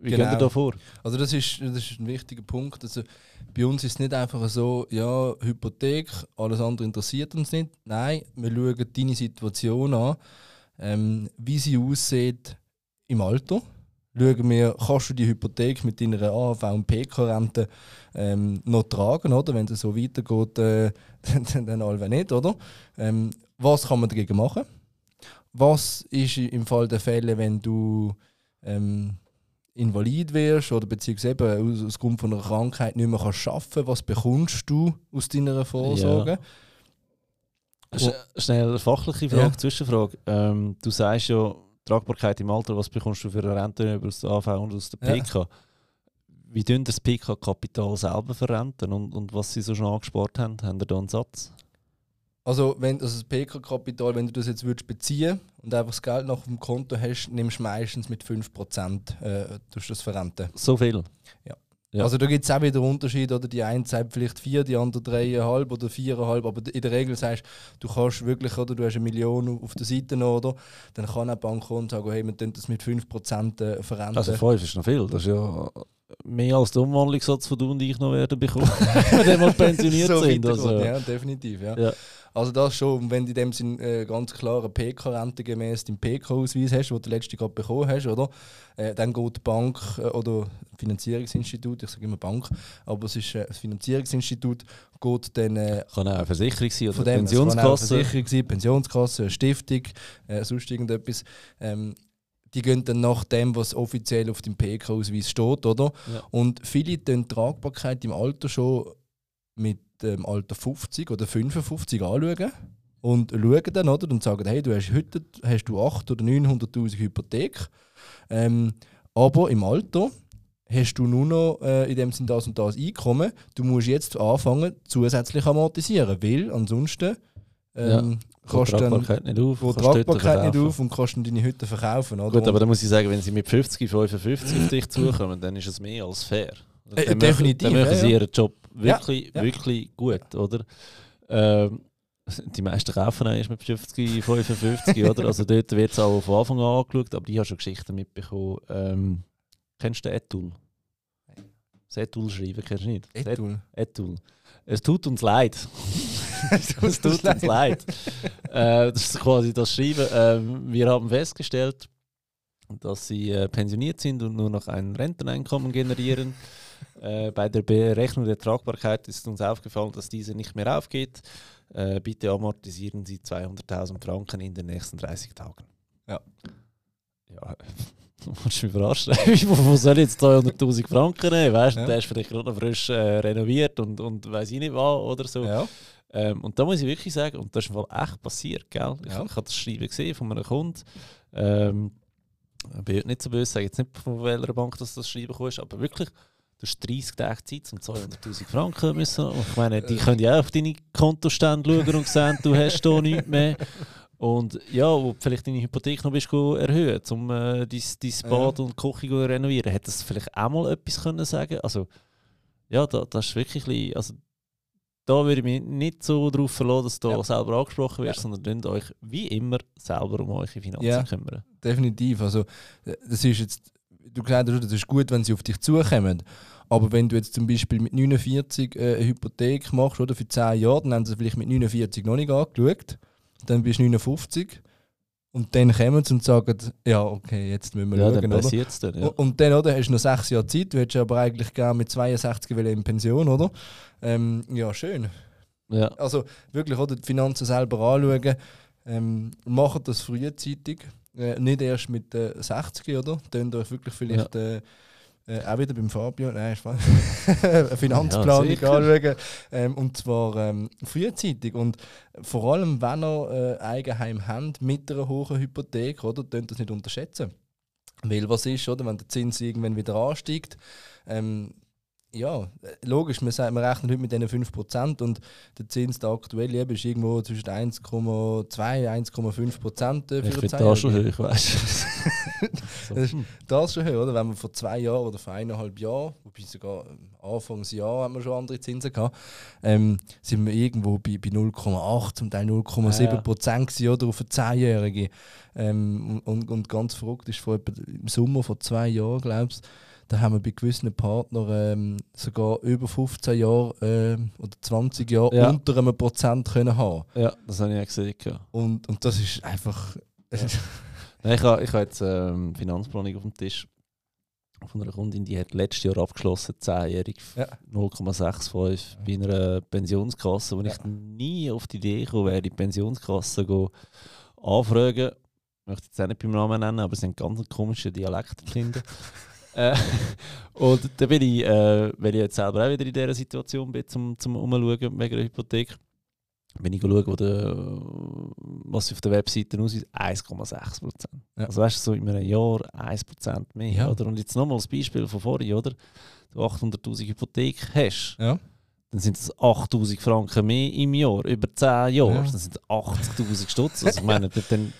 [SPEAKER 1] wie
[SPEAKER 2] Genau.
[SPEAKER 1] geht ihr da vor?
[SPEAKER 2] Also das ist, das ist ein wichtiger Punkt. Also bei uns ist es nicht einfach so, ja, Hypothek, alles andere interessiert uns nicht. Nein, wir schauen deine Situation an, ähm, wie sie aussieht im Alter. Schauen wir, kannst du die Hypothek mit deiner AHV und PK-Rente ähm, noch tragen, oder? Wenn es so weitergeht, äh, dann, <laughs> dann alle nicht, oder? Ähm, was kann man dagegen machen? Was ist im Fall der Fälle, wenn du ähm, invalid wirst oder beziehungsweise eben aus, aus Grund von einer Krankheit nicht mehr kannst arbeiten was bekommst du aus deiner Vorsorge?
[SPEAKER 1] Sch schnell eine fachliche Frage,
[SPEAKER 2] Ja.
[SPEAKER 1] Zwischenfrage. Ähm, du sagst ja, Tragbarkeit im Alter, was bekommst du für eine Rente über der AV und aus der
[SPEAKER 2] Ja.
[SPEAKER 1] PK? Wie tun das PK-Kapital selber verrenten und, und was sie so schon angespart haben? Haben ihr da einen Satz?
[SPEAKER 2] Also, wenn also das PK-Kapital, wenn du das jetzt würdest beziehen und einfach das Geld nach dem Konto hast, nimmst du meistens mit 5% äh, das verrenten.
[SPEAKER 1] So viel? Ja.
[SPEAKER 2] Also da gibt es auch wieder Unterschiede, oder die eine sagt vielleicht 4, die andere 3,5 oder 4,5, aber in der Regel sagst du, du kannst wirklich, oder du hast eine Million auf der Seite noch, oder? Dann kann eine Bank kommen und sagen, hey, wir tun das mit 5% äh, verrenten.
[SPEAKER 1] Also 5 ist noch viel. Das ist ja mehr als der Umwandlungssatz von du und ich noch werden bekommen, <laughs> wenn wir pensioniert
[SPEAKER 2] so
[SPEAKER 1] sind. Also,
[SPEAKER 2] Ja, definitiv. Ja.
[SPEAKER 1] Ja.
[SPEAKER 2] Also das schon, wenn du in dem Sinn äh, ganz klar eine PK-Rente gemäß deinem PK-Ausweis hast, den du letzte gerade bekommen hast, oder? Äh, dann geht die Bank äh, oder Finanzierungsinstitut, ich sage immer Bank, aber es ist äh, ein Finanzierungsinstitut, geht dann äh,
[SPEAKER 1] Kann auch eine Versicherung sein oder
[SPEAKER 2] dem, es kann auch eine
[SPEAKER 1] Pensionskasse.
[SPEAKER 2] Versicherung sein, Pensionskasse, eine Stiftung, äh, sonst irgendetwas. Ähm, die gehen dann nach dem, was offiziell auf dem PK-Ausweis steht, oder?
[SPEAKER 1] Ja.
[SPEAKER 2] Und viele tun die Tragbarkeit im Alter schon mit dem Alter 50 oder 55 anschauen und schauen dann, oder? Und sagen, hey, du hast heute hast du 800 oder 900'000 Hypothek, ähm, aber im Alter hast du nur noch äh, in dem Sinn das und das Einkommen. Du musst jetzt anfangen, zusätzlich amortisieren, weil ansonsten ähm,
[SPEAKER 1] Geht
[SPEAKER 2] kannst dann
[SPEAKER 1] nicht auf.
[SPEAKER 2] geht die Tragbarkeit nicht auf und kannst dann deine Hütte verkaufen. Oder?
[SPEAKER 1] Gut, aber dann muss ich sagen, wenn sie mit 50, 55 auf dich zukommen, dann ist es mehr als fair.
[SPEAKER 2] Äh,
[SPEAKER 1] Dann
[SPEAKER 2] definitiv,
[SPEAKER 1] Machen, dann machen
[SPEAKER 2] ja,
[SPEAKER 1] sie
[SPEAKER 2] ja.
[SPEAKER 1] ihren Job wirklich,
[SPEAKER 2] ja.
[SPEAKER 1] wirklich gut, oder? Ähm, die meisten kaufen auch erst mit 50, 55, oder? Also dort wird es auch von Anfang an angeschaut, aber ich habe schon Geschichten mitbekommen. Ähm, kennst du den Etul? Das Etul schreiben, kennst du nicht?
[SPEAKER 2] Etul.
[SPEAKER 1] Etul. Es tut uns leid. <laughs> es tut uns leid. äh, das ist quasi das Schreiben. Ähm, wir haben festgestellt, dass sie äh, pensioniert sind und nur noch ein Renteneinkommen generieren. <laughs> äh, bei der Berechnung der Tragbarkeit ist uns aufgefallen, dass diese nicht mehr aufgeht. Äh, bitte amortisieren Sie 200.000 Franken in den nächsten 30 Tagen.
[SPEAKER 2] Ja.
[SPEAKER 1] Ja, <laughs> du musst mich verarschen. wo, soll ich jetzt 200.000 Franken nehmen? Weißt du,
[SPEAKER 2] Ja.
[SPEAKER 1] der ist vielleicht gerade noch frisch äh, renoviert und, und weiß ich nicht was oder so.
[SPEAKER 2] Ja.
[SPEAKER 1] Ähm, und da muss ich wirklich sagen, und das ist im Fall echt passiert, gell? Ich,
[SPEAKER 2] Ja.
[SPEAKER 1] ich habe das Schreiben gesehen von einem Kunden. Ähm, ich bin nicht so böse, sage jetzt nicht von welcher Bank das, das Schreiben kam, aber wirklich, du hast 30 Tage Zeit, um 200'000 Franken müssen. Und ich meine, die können ja auch auf deine Kontostände schauen und sehen, du hast hier <laughs> nichts mehr. Und ja, wo vielleicht deine Hypothek noch bist erhöhen, um äh, dein, dein Bad und die Küche zu renovieren. Hätte das vielleicht auch mal etwas können sagen Also, ja, da, das ist wirklich ein bisschen, also, da würde ich mich nicht so darauf verlassen, dass du
[SPEAKER 2] Ja.
[SPEAKER 1] selber angesprochen wirst,
[SPEAKER 2] Ja.
[SPEAKER 1] sondern könnt euch wie immer selber um eure Finanzen
[SPEAKER 2] Ja.
[SPEAKER 1] kümmern.
[SPEAKER 2] definitiv. Also, äh, das ist jetzt, du gesagt hast, das ist gut, wenn sie auf dich zukommen. Aber wenn du jetzt zum Beispiel mit 49 äh, eine Hypothek machst oder für 10 Jahre, dann haben sie vielleicht mit 49 noch nicht angeschaut. Dann bist du 59 und dann kommen sie und sagen, ja, okay, jetzt müssen wir
[SPEAKER 1] Ja,
[SPEAKER 2] schauen.
[SPEAKER 1] dann
[SPEAKER 2] Oder?
[SPEAKER 1] dann. Ja.
[SPEAKER 2] Und dann oder, hast du noch 6 Jahre Zeit, du hättest aber eigentlich gerne mit 62 wollen in Pension, oder? Ähm, ja, schön.
[SPEAKER 1] Ja.
[SPEAKER 2] Also wirklich, oder, die Finanzen selber anschauen. Ähm, macht das frühzeitig. Äh, nicht erst mit äh, 60, oder? Tönt euch wirklich vielleicht äh, äh, auch wieder beim Fabio, nein, ist falsch. eine <laughs> Finanzplanung
[SPEAKER 1] Ja,
[SPEAKER 2] anschauen. Ähm, und zwar ähm, frühzeitig. Und vor allem, wenn ihr äh, Eigenheim habt mit einer hohen Hypothek, oder? Tönt das nicht unterschätzen. Weil was ist, oder, wenn der Zins irgendwann wieder ansteigt, ähm, ja, logisch, man, sagt, man rechnet heute mit diesen 5% und der Zins, der aktuelle, eben, ist irgendwo zwischen 1,2 1,5 Prozent äh,
[SPEAKER 1] Ich
[SPEAKER 2] für
[SPEAKER 1] bin da schon weißt du. so. <laughs>
[SPEAKER 2] Das ist- Das ist schon höher, oder? Wenn man vor zwei Jahren oder vor eineinhalb Jahren, wobei sogar ähm, Anfangsjahr haben wir schon andere Zinsen gehabt, ähm, sind wir irgendwo bei, bei 0,8, zum Teil 0,7
[SPEAKER 1] Ja, ja.
[SPEAKER 2] Prozent gewesen, oder? Auf eine Zehnjährige. Ähm, und, und ganz verrückt ist vor etwa im Sommer vor zwei Jahren, glaubst da haben wir bei gewissen Partnern ähm, sogar über 15 Jahre ähm, oder 20 Jahre
[SPEAKER 1] Ja.
[SPEAKER 2] unter einem Prozent können haben.
[SPEAKER 1] Ja, das habe ich auch gesehen. Ja.
[SPEAKER 2] Und, und das ist einfach.
[SPEAKER 1] Nein, ich habe ich habe jetzt ähm, Finanzplanung auf dem Tisch von einer Kundin, die hat letztes Jahr abgeschlossen, 10-jährig,
[SPEAKER 2] Ja.
[SPEAKER 1] 0,65 bei einer Pensionskasse, wo ich nie auf die Idee gekommen wäre, die Pensionskasse go anfragen. Ich möchte jetzt auch nicht beim Namen nennen, aber es sind ganz komische Dialekte drin. <laughs> äh, und da bin ich, äh, weil ich jetzt selber auch wieder in dieser Situation bin, zum, zum Umschauen wegen einer Hypothek, bin ich schauen, wo der, was sie auf der Webseite aussieht, 1,6 Prozent.
[SPEAKER 2] Ja.
[SPEAKER 1] Also weißt du, so in einem Jahr 1 Prozent mehr.
[SPEAKER 2] Ja.
[SPEAKER 1] Oder? Und jetzt nochmal das Beispiel von vorhin, oder? Du 800'000 Hypothek hast,
[SPEAKER 2] Ja.
[SPEAKER 1] dann sind das 8'000 Franken mehr im Jahr, über 10 Jahre,
[SPEAKER 2] Ja.
[SPEAKER 1] dann sind es 80'000 Stutz. Also ich meine, <laughs> dann,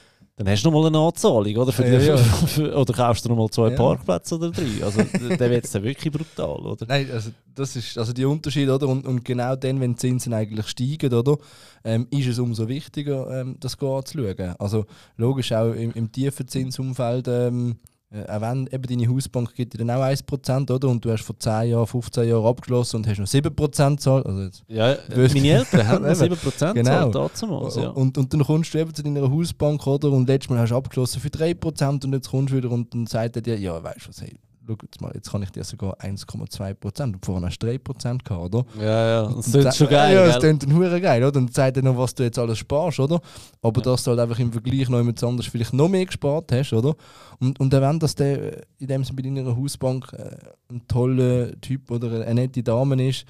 [SPEAKER 1] dann, hast du nochmal eine Anzahlung, oder? Für
[SPEAKER 2] Ja,
[SPEAKER 1] die,
[SPEAKER 2] ja.
[SPEAKER 1] Für, <laughs> oder kaufst du nochmal zwei
[SPEAKER 2] Ja.
[SPEAKER 1] Parkplätze oder drei. Also dann wird es dann wirklich brutal, oder?
[SPEAKER 2] Nein, also das ist also die Unterschied, oder? Und, und genau dann, wenn die Zinsen eigentlich steigen, oder, ähm, ist es umso wichtiger, ähm, das anzuschauen. Also logisch auch im, im tiefen Zinsumfeld ähm, Äh, auch wenn eben deine Hausbank gibt dir dann auch 1%, oder? Und du hast vor 10 Jahren, 15 Jahren abgeschlossen und hast noch 7% zahlt. Also jetzt,
[SPEAKER 1] Ja, <laughs>
[SPEAKER 2] Böse-
[SPEAKER 1] meine Eltern haben noch <laughs>
[SPEAKER 2] Eben.
[SPEAKER 1] 7%
[SPEAKER 2] Genau.
[SPEAKER 1] genau. damals, ja.
[SPEAKER 2] und, und dann kommst du eben zu deiner Hausbank, oder? Und letztes Mal hast du abgeschlossen für 3% und jetzt kommst du wieder und dann sagt er dir, ja, weißt du was, hey, schau jetzt mal, jetzt kann ich dir sogar 1,2% und vorher hast du 3% gehabt, oder?
[SPEAKER 1] Ja, ja, das
[SPEAKER 2] Und
[SPEAKER 1] ist schon geil,
[SPEAKER 2] Ja, das klingt dann hure geil, oder? Und sagt dann noch, was du jetzt alles sparst, oder? Aber
[SPEAKER 1] Ja.
[SPEAKER 2] dass du halt einfach im Vergleich noch jemand anderes vielleicht noch mehr gespart hast, oder? Und, und auch wenn das der äh, in dem Sinne bei deiner Hausbank äh, ein toller Typ oder eine nette Dame ist,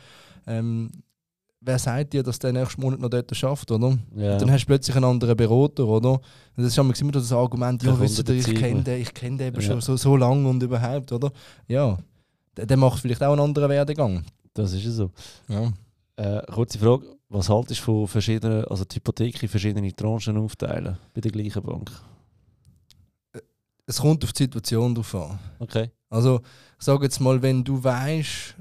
[SPEAKER 2] ähm, wer sagt dir, dass der nächsten Monat noch dort schafft, oder?
[SPEAKER 1] Ja.
[SPEAKER 2] Dann hast du plötzlich einen anderen Berater, oder? Und das ist immer immer das Argument, ja, wisst ihr, ich kenne den, ich kenne den eben
[SPEAKER 1] Ja.
[SPEAKER 2] schon so, so lange und überhaupt, oder? Ja, der, der macht vielleicht auch einen anderen Werdegang.
[SPEAKER 1] Das ist ja so.
[SPEAKER 2] Ja.
[SPEAKER 1] Äh, kurze Frage, was haltest du von verschiedenen, also die Hypothek in verschiedene Tranchen aufteilen bei der gleichen Bank?
[SPEAKER 2] Es kommt auf die Situation drauf an.
[SPEAKER 1] Okay.
[SPEAKER 2] Also, ich sage jetzt mal, wenn du weißt,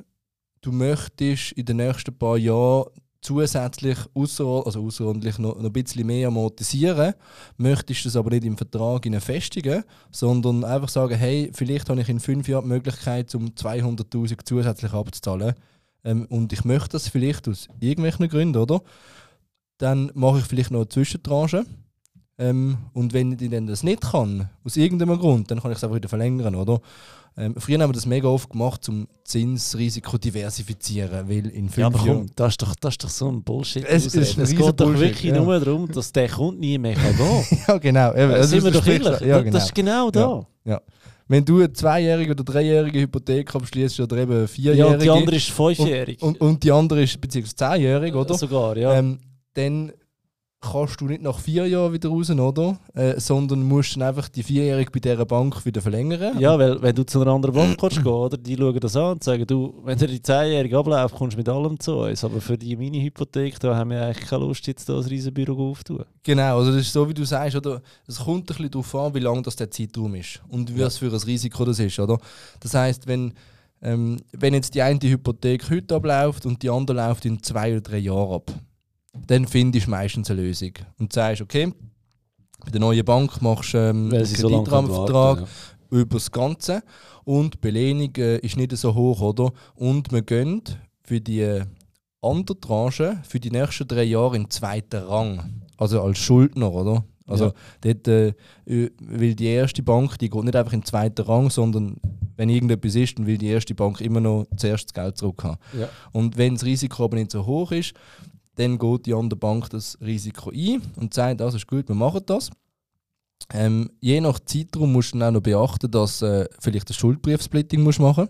[SPEAKER 2] du möchtest in den nächsten paar Jahren zusätzlich ausser, also außerordentlich noch, noch ein bisschen mehr amortisieren, möchtest das aber nicht im Vertrag festigen, sondern einfach sagen, hey, vielleicht habe ich in fünf Jahren die Möglichkeit, um 200'000 zusätzlich abzuzahlen ähm, und ich möchte das vielleicht aus irgendwelchen Gründen, oder? Dann mache ich vielleicht noch eine Zwischentranche. Ähm, und wenn ich dann das nicht kann, aus irgendeinem Grund, dann kann ich es einfach wieder verlängern, oder? Ähm, früher haben wir das mega oft gemacht, um Zinsrisiko diversifizieren, weil in fünf
[SPEAKER 1] Ja, aber komm, das ist, doch, das ist doch so ein Bullshit.
[SPEAKER 2] Es ist ein
[SPEAKER 1] es geht doch wirklich
[SPEAKER 2] ja.
[SPEAKER 1] nur darum, dass der Kunde nie mehr kann gehen <laughs>
[SPEAKER 2] ja, genau. Eben,
[SPEAKER 1] kann.
[SPEAKER 2] also
[SPEAKER 1] sind wir
[SPEAKER 2] das
[SPEAKER 1] doch ehrlich.
[SPEAKER 2] Ja,
[SPEAKER 1] Das-
[SPEAKER 2] genau.
[SPEAKER 1] Das ist genau da.
[SPEAKER 2] Wenn du eine zweijährige oder dreijährige Hypothek abschließt oder eben eine
[SPEAKER 1] Ja,
[SPEAKER 2] vierjährige
[SPEAKER 1] und die andere ist fünfjährig.
[SPEAKER 2] und, und die andere ist beziehungsweise zehnjährig, oder?
[SPEAKER 1] Sogar, ja.
[SPEAKER 2] ähm, dann kannst du nicht nach vier Jahren wieder raus, oder? Äh, sondern musst dann einfach die vierjährige bei dieser Bank wieder verlängern.
[SPEAKER 1] ja, weil wenn du zu einer anderen Bank kannst gehen, oder, die schauen das an und sagen, du, wenn dir die 10-Jährige abläuft, kommst du mit allem zu uns. Aber für die Mini-Hypothek, da haben wir eigentlich keine Lust, jetzt da ein riesen Büro aufzutun.
[SPEAKER 2] Genau, also das ist so, wie du sagst, oder? Es kommt ein bisschen darauf an, wie lang das der Zeitraum ist und was für ein Risiko das ist, oder? Das heißt, wenn, ähm, wenn jetzt die eine Hypothek heute abläuft und die andere läuft in zwei oder drei Jahren ab, dann findest du meistens eine Lösung und sagst, okay, bei der neuen Bank machst du ähm, einen Kreditrahmenvertrag über das Ganze und die Belehnung äh, ist nicht so hoch, oder? Und wir gehen für die äh, andere Tranche für die nächsten drei Jahre in zweiten Rang. Also als Schuldner, oder? Also
[SPEAKER 1] Ja.
[SPEAKER 2] dort, äh, weil die erste Bank, die geht nicht einfach in den zweiten Rang, sondern wenn irgendetwas ist, dann will die erste Bank immer noch zuerst das Geld zurück haben.
[SPEAKER 1] Ja.
[SPEAKER 2] Und wenn das Risiko aber nicht so hoch ist, dann geht die andere Bank das Risiko ein und sagt, das ist gut, wir machen das. Ähm, je nach Zeitraum musst du dann auch noch beachten, dass äh, vielleicht ein Schuldbriefsplitting musst machen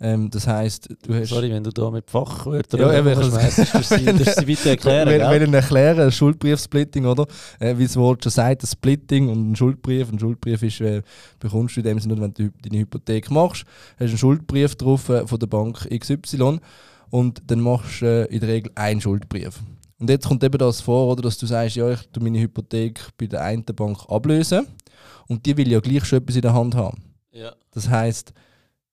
[SPEAKER 2] ähm, Das heisst, du hast.
[SPEAKER 1] Sorry, wenn du da mit Fachwörtern
[SPEAKER 2] Ja, ich-
[SPEAKER 1] schmeißt, du sie, bitte erklären,
[SPEAKER 2] wenn, wenn ich erklären, ein Schuldbriefsplitting, oder? Äh, wie das Wort schon sagt, ein Splitting und ein Schuldbrief. Ein Schuldbrief ist, äh, bekommst du in dem Sinne, nur, wenn du deine Hypothek machst, hast du einen Schuldbrief drauf äh, von der Bank XY und dann machst du äh, in der Regel einen Schuldbrief. Und jetzt kommt eben das vor, oder, dass du sagst, ja, ich tu meine Hypothek bei der einen Bank ablösen und die will ja gleich schon etwas in der Hand haben.
[SPEAKER 1] Ja.
[SPEAKER 2] Das heisst,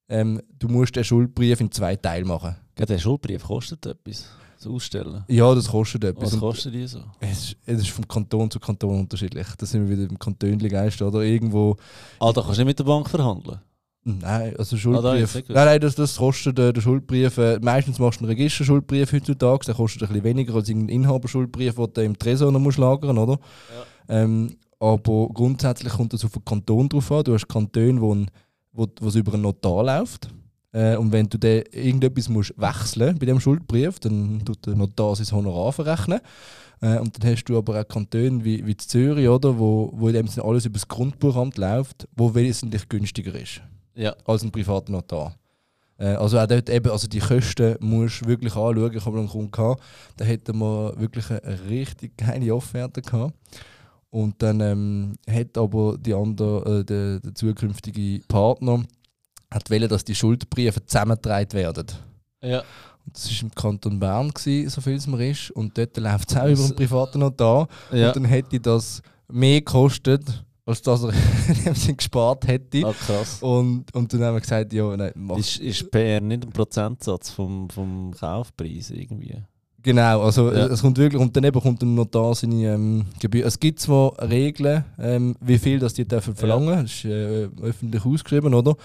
[SPEAKER 2] ähm, du musst den Schuldbrief in zwei Teile machen.
[SPEAKER 1] Ja, der Schuldbrief kostet etwas. Das Ausstellen.
[SPEAKER 2] Ja, das kostet etwas.
[SPEAKER 1] Was kostet die so?
[SPEAKER 2] Es ist, es ist vom Kanton zu Kanton unterschiedlich. Da sind wir wieder im Kantönli-Geist oder irgendwo.
[SPEAKER 1] Ah, da kannst du nicht mit der Bank verhandeln.
[SPEAKER 2] Nein, also
[SPEAKER 1] Ah,
[SPEAKER 2] Schuldbrief.
[SPEAKER 1] es gut.
[SPEAKER 2] nein, nein, das, das kostet äh, der Schuldbrief. Äh, meistens machst du einen Registerschuldbrief heutzutage. Der kostet ein bisschen weniger als ein Inhaberschuldbrief, den du im Tresor noch musst lagern oder? Ähm, aber grundsätzlich kommt das auf den Kanton drauf an. Du hast Kantone, wo, ein- wo, wo es über einen Notar läuft. Äh, und wenn du dann irgendetwas musst wechseln bei dem Schuldbrief, dann tut der Notar sein Honorar verrechnen. Äh, und dann hast du aber auch Kantone wie, wie Zürich, oder, wo, wo in dem Sinne alles über das Grundbuchamt läuft, wo wesentlich günstiger ist
[SPEAKER 1] Ja.
[SPEAKER 2] als ein privater Notar. Äh, also auch dort eben, also die Kosten musst du wirklich anschauen. Ich habe einen Kunden gehabt, da hätten wir wirklich eine, richtig geile Offerte gehabt. Und dann ähm, hat aber die andere, äh, der, der zukünftige Partner hat wollen, dass die Schuldbriefe zusammengetragen werden.
[SPEAKER 1] Ja.
[SPEAKER 2] Und das war im Kanton Bern, gewesen, so viel es mir ist. Und dort läuft es auch über einen privaten Notar.
[SPEAKER 1] ja.
[SPEAKER 2] Und dann hätte das mehr gekostet, als dass er <laughs> gespart hätte.
[SPEAKER 1] Ah, krass.
[SPEAKER 2] Und, und dann haben wir gesagt, ja, nein, mach.
[SPEAKER 1] Ist, ist PR nicht ein Prozentsatz vom, vom Kaufpreis irgendwie?
[SPEAKER 2] Genau, also
[SPEAKER 1] Ja.
[SPEAKER 2] es kommt wirklich, und dann eben kommt dem Notar seine ähm, Gebühr. Es gibt zwar Regeln, ähm, wie viel das die dürfen verlangen, das ist äh, öffentlich ausgeschrieben, oder?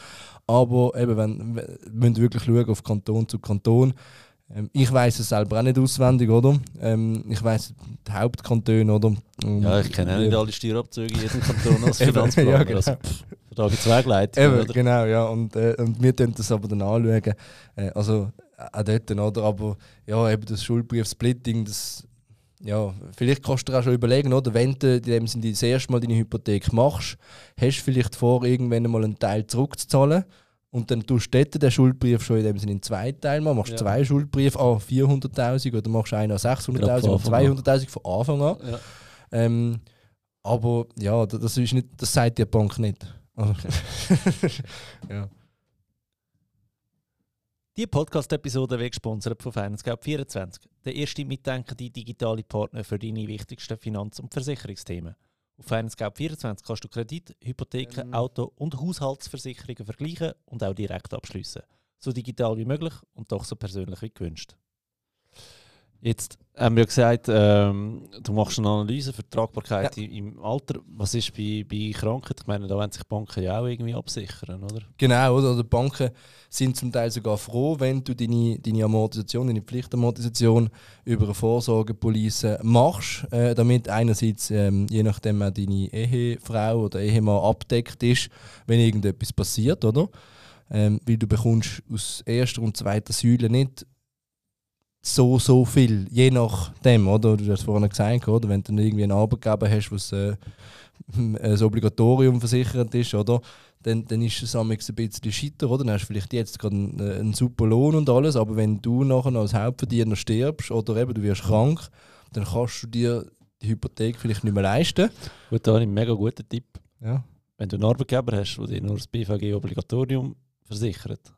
[SPEAKER 2] Aber eben, wenn, wir müssen wirklich schauen auf Kanton zu Kanton. Ähm, ich weiß es selber auch nicht auswendig, oder? Ähm, ich weiß die Hauptkantone, oder? Und
[SPEAKER 1] Ja, ich kenne auch nicht alle Steuerabzüge in jedem Kanton als <laughs> Finanzplaner.
[SPEAKER 2] ja, genau.
[SPEAKER 1] also, pff, da gibt es Wegleitung,
[SPEAKER 2] Eben,
[SPEAKER 1] oder?
[SPEAKER 2] genau, ja. Und, äh, und wir tun das aber dann anschauen. Äh, also auch dort, oder? Aber ja, eben das Schuldbrief-Splitting, das. Ja, vielleicht kannst du dir auch schon überlegen, oder? Wenn du in dem Sinne das erste Mal deine Hypothek machst, hast du vielleicht vor, irgendwann mal einen Teil zurückzuzahlen. Und dann tust du dort den Schuldbrief schon in dem Sinne in zwei Teile machen. Machst
[SPEAKER 1] Ja.
[SPEAKER 2] zwei Schuldbriefe an 400.000 oder machst einen an 600.000
[SPEAKER 1] Gerade von
[SPEAKER 2] oder
[SPEAKER 1] Anfang an.
[SPEAKER 2] 200.000 von Anfang an.
[SPEAKER 1] Ja.
[SPEAKER 2] Ähm, aber ja, da- das, ist nicht, das sagt die Bank nicht. Also, <laughs> ja.
[SPEAKER 1] Die Podcast-Episode wird gesponsert von FinanceGap24, der erste mitdenkende digitale Partner für deine wichtigsten Finanz- und Versicherungsthemen. Auf FinanceGap24 kannst du Kredit, Hypotheken,
[SPEAKER 2] Ähm.
[SPEAKER 1] Auto- und Haushaltsversicherungen vergleichen und auch direkt abschließen. So digital wie möglich und doch so persönlich wie gewünscht. Jetzt haben wir ja gesagt, ähm, du machst eine Analyse für die Tragbarkeit im, im Alter. Was ist bei, bei Krankheit? Ich meine, da wollen sich Banken ja auch irgendwie absichern, oder?
[SPEAKER 2] Genau, oder? Die Banken sind zum Teil sogar froh, wenn du deine, deine Amortisation, deine Pflichtamortisation über eine Vorsorgepolice machst, äh, damit einerseits ähm, je nachdem auch deine Ehefrau oder Ehemann abdeckt ist, wenn irgendetwas passiert, oder? Ähm, weil du bekommst aus erster und zweiter Säule nicht so, so viel, je nachdem, oder? Du hast vorhin gesagt, oder? Wenn du irgendwie einen Arbeitgeber hast, was äh, ein Obligatorium versichert ist, oder? Dann, dann ist es ein bisschen scheiter, oder? Dann hast du vielleicht jetzt gerade einen, äh, einen super Lohn und alles, aber wenn du nachher als Hauptverdiener stirbst oder eben du wirst krank, dann kannst du dir die Hypothek vielleicht nicht mehr leisten.
[SPEAKER 1] Gut, da habe ich einen mega guten Tipp.
[SPEAKER 2] Ja.
[SPEAKER 1] Wenn du einen Arbeitgeber hast, der dir nur das BVG-Obligatorium versichert,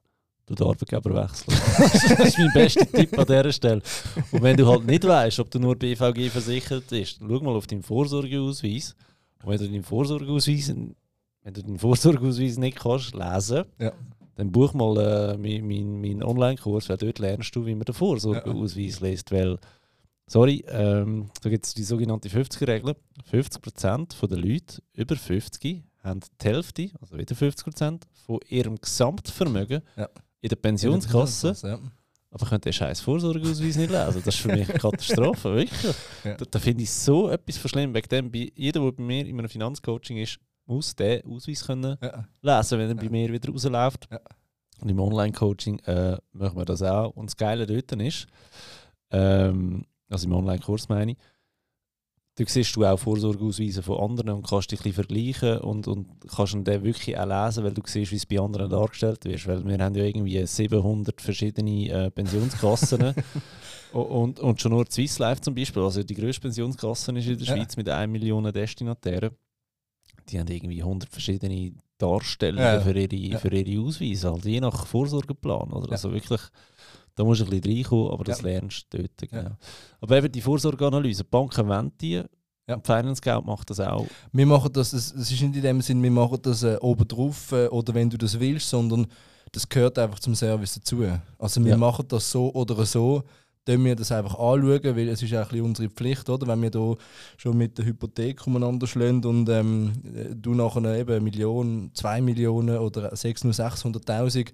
[SPEAKER 1] du den Arbeitgeber wechseln. <laughs> das ist mein bester Tipp an dieser Stelle. Und wenn du halt nicht weißt, ob du nur BVG versichert bist, schau mal auf deinen Vorsorgeausweis. Und wenn du deinen Vorsorgeausweis, wenn du deinen Vorsorgeausweis nicht kannst lesen,
[SPEAKER 2] Ja.
[SPEAKER 1] dann buch mal äh, meinen mein, mein Online-Kurs, weil dort lernst du, wie man den Vorsorgeausweis liest. Weil, sorry, ähm, da gibt es die sogenannte 50er-Regel. 50% der Leute über 50 haben die Hälfte, also wieder 50% von ihrem Gesamtvermögen
[SPEAKER 2] Ja.
[SPEAKER 1] In der Pensionskasse,
[SPEAKER 2] Ja.
[SPEAKER 1] aber können den scheiß Vorsorgeausweis nicht lesen. Das ist für mich eine <laughs> Katastrophe, wirklich.
[SPEAKER 2] Ja.
[SPEAKER 1] Da, da finde ich so etwas von schlimm. Wegen dem, bei, jeder, der bei mir in einem Finanzcoaching ist, muss den Ausweis können
[SPEAKER 2] Ja.
[SPEAKER 1] lesen, wenn er bei mir wieder rausläuft. Und im Online-Coaching äh, machen wir das auch. Und das Geile dort ist, ähm, also im Online-Kurs meine ich, du siehst du auch Vorsorgeausweise von anderen und kannst dich ein bisschen vergleichen und, und kannst dann wirklich auch lesen, weil du siehst, wie es bei anderen dargestellt wird. Weil wir haben ja irgendwie 700 verschiedene äh, Pensionskassen <laughs> und, und schon nur die Swiss Life zum Beispiel, also die grösste Pensionskasse ist in der
[SPEAKER 2] Ja.
[SPEAKER 1] Schweiz mit 1 Million Destinatären, die haben irgendwie 100 verschiedene Darstellungen
[SPEAKER 2] Ja.
[SPEAKER 1] für, ihre,
[SPEAKER 2] Ja.
[SPEAKER 1] für ihre Ausweise, halt, je nach Vorsorgeplan. Oder?
[SPEAKER 2] Ja.
[SPEAKER 1] Also wirklich, da musst du ein bisschen reinkommen, aber das
[SPEAKER 2] Ja.
[SPEAKER 1] lernst du dort. Genau.
[SPEAKER 2] Ja.
[SPEAKER 1] Aber eben die Vorsorgeanalyse, die Banken wollen die,
[SPEAKER 2] Ja.
[SPEAKER 1] und Finance Geld macht das auch.
[SPEAKER 2] Wir machen das, es, ist nicht in dem Sinn, wir machen das äh, oben drauf äh, oder wenn du das willst, sondern das gehört einfach zum Service dazu. Also wir
[SPEAKER 1] Ja.
[SPEAKER 2] machen das so oder so, dann wir das einfach anschauen, weil es ist auch ein bisschen unsere Pflicht, oder? Wenn wir da schon mit der Hypothek umeinander schlagen und ähm, äh, du nachher eben eine Million, zwei Millionen oder sechs nur 600'000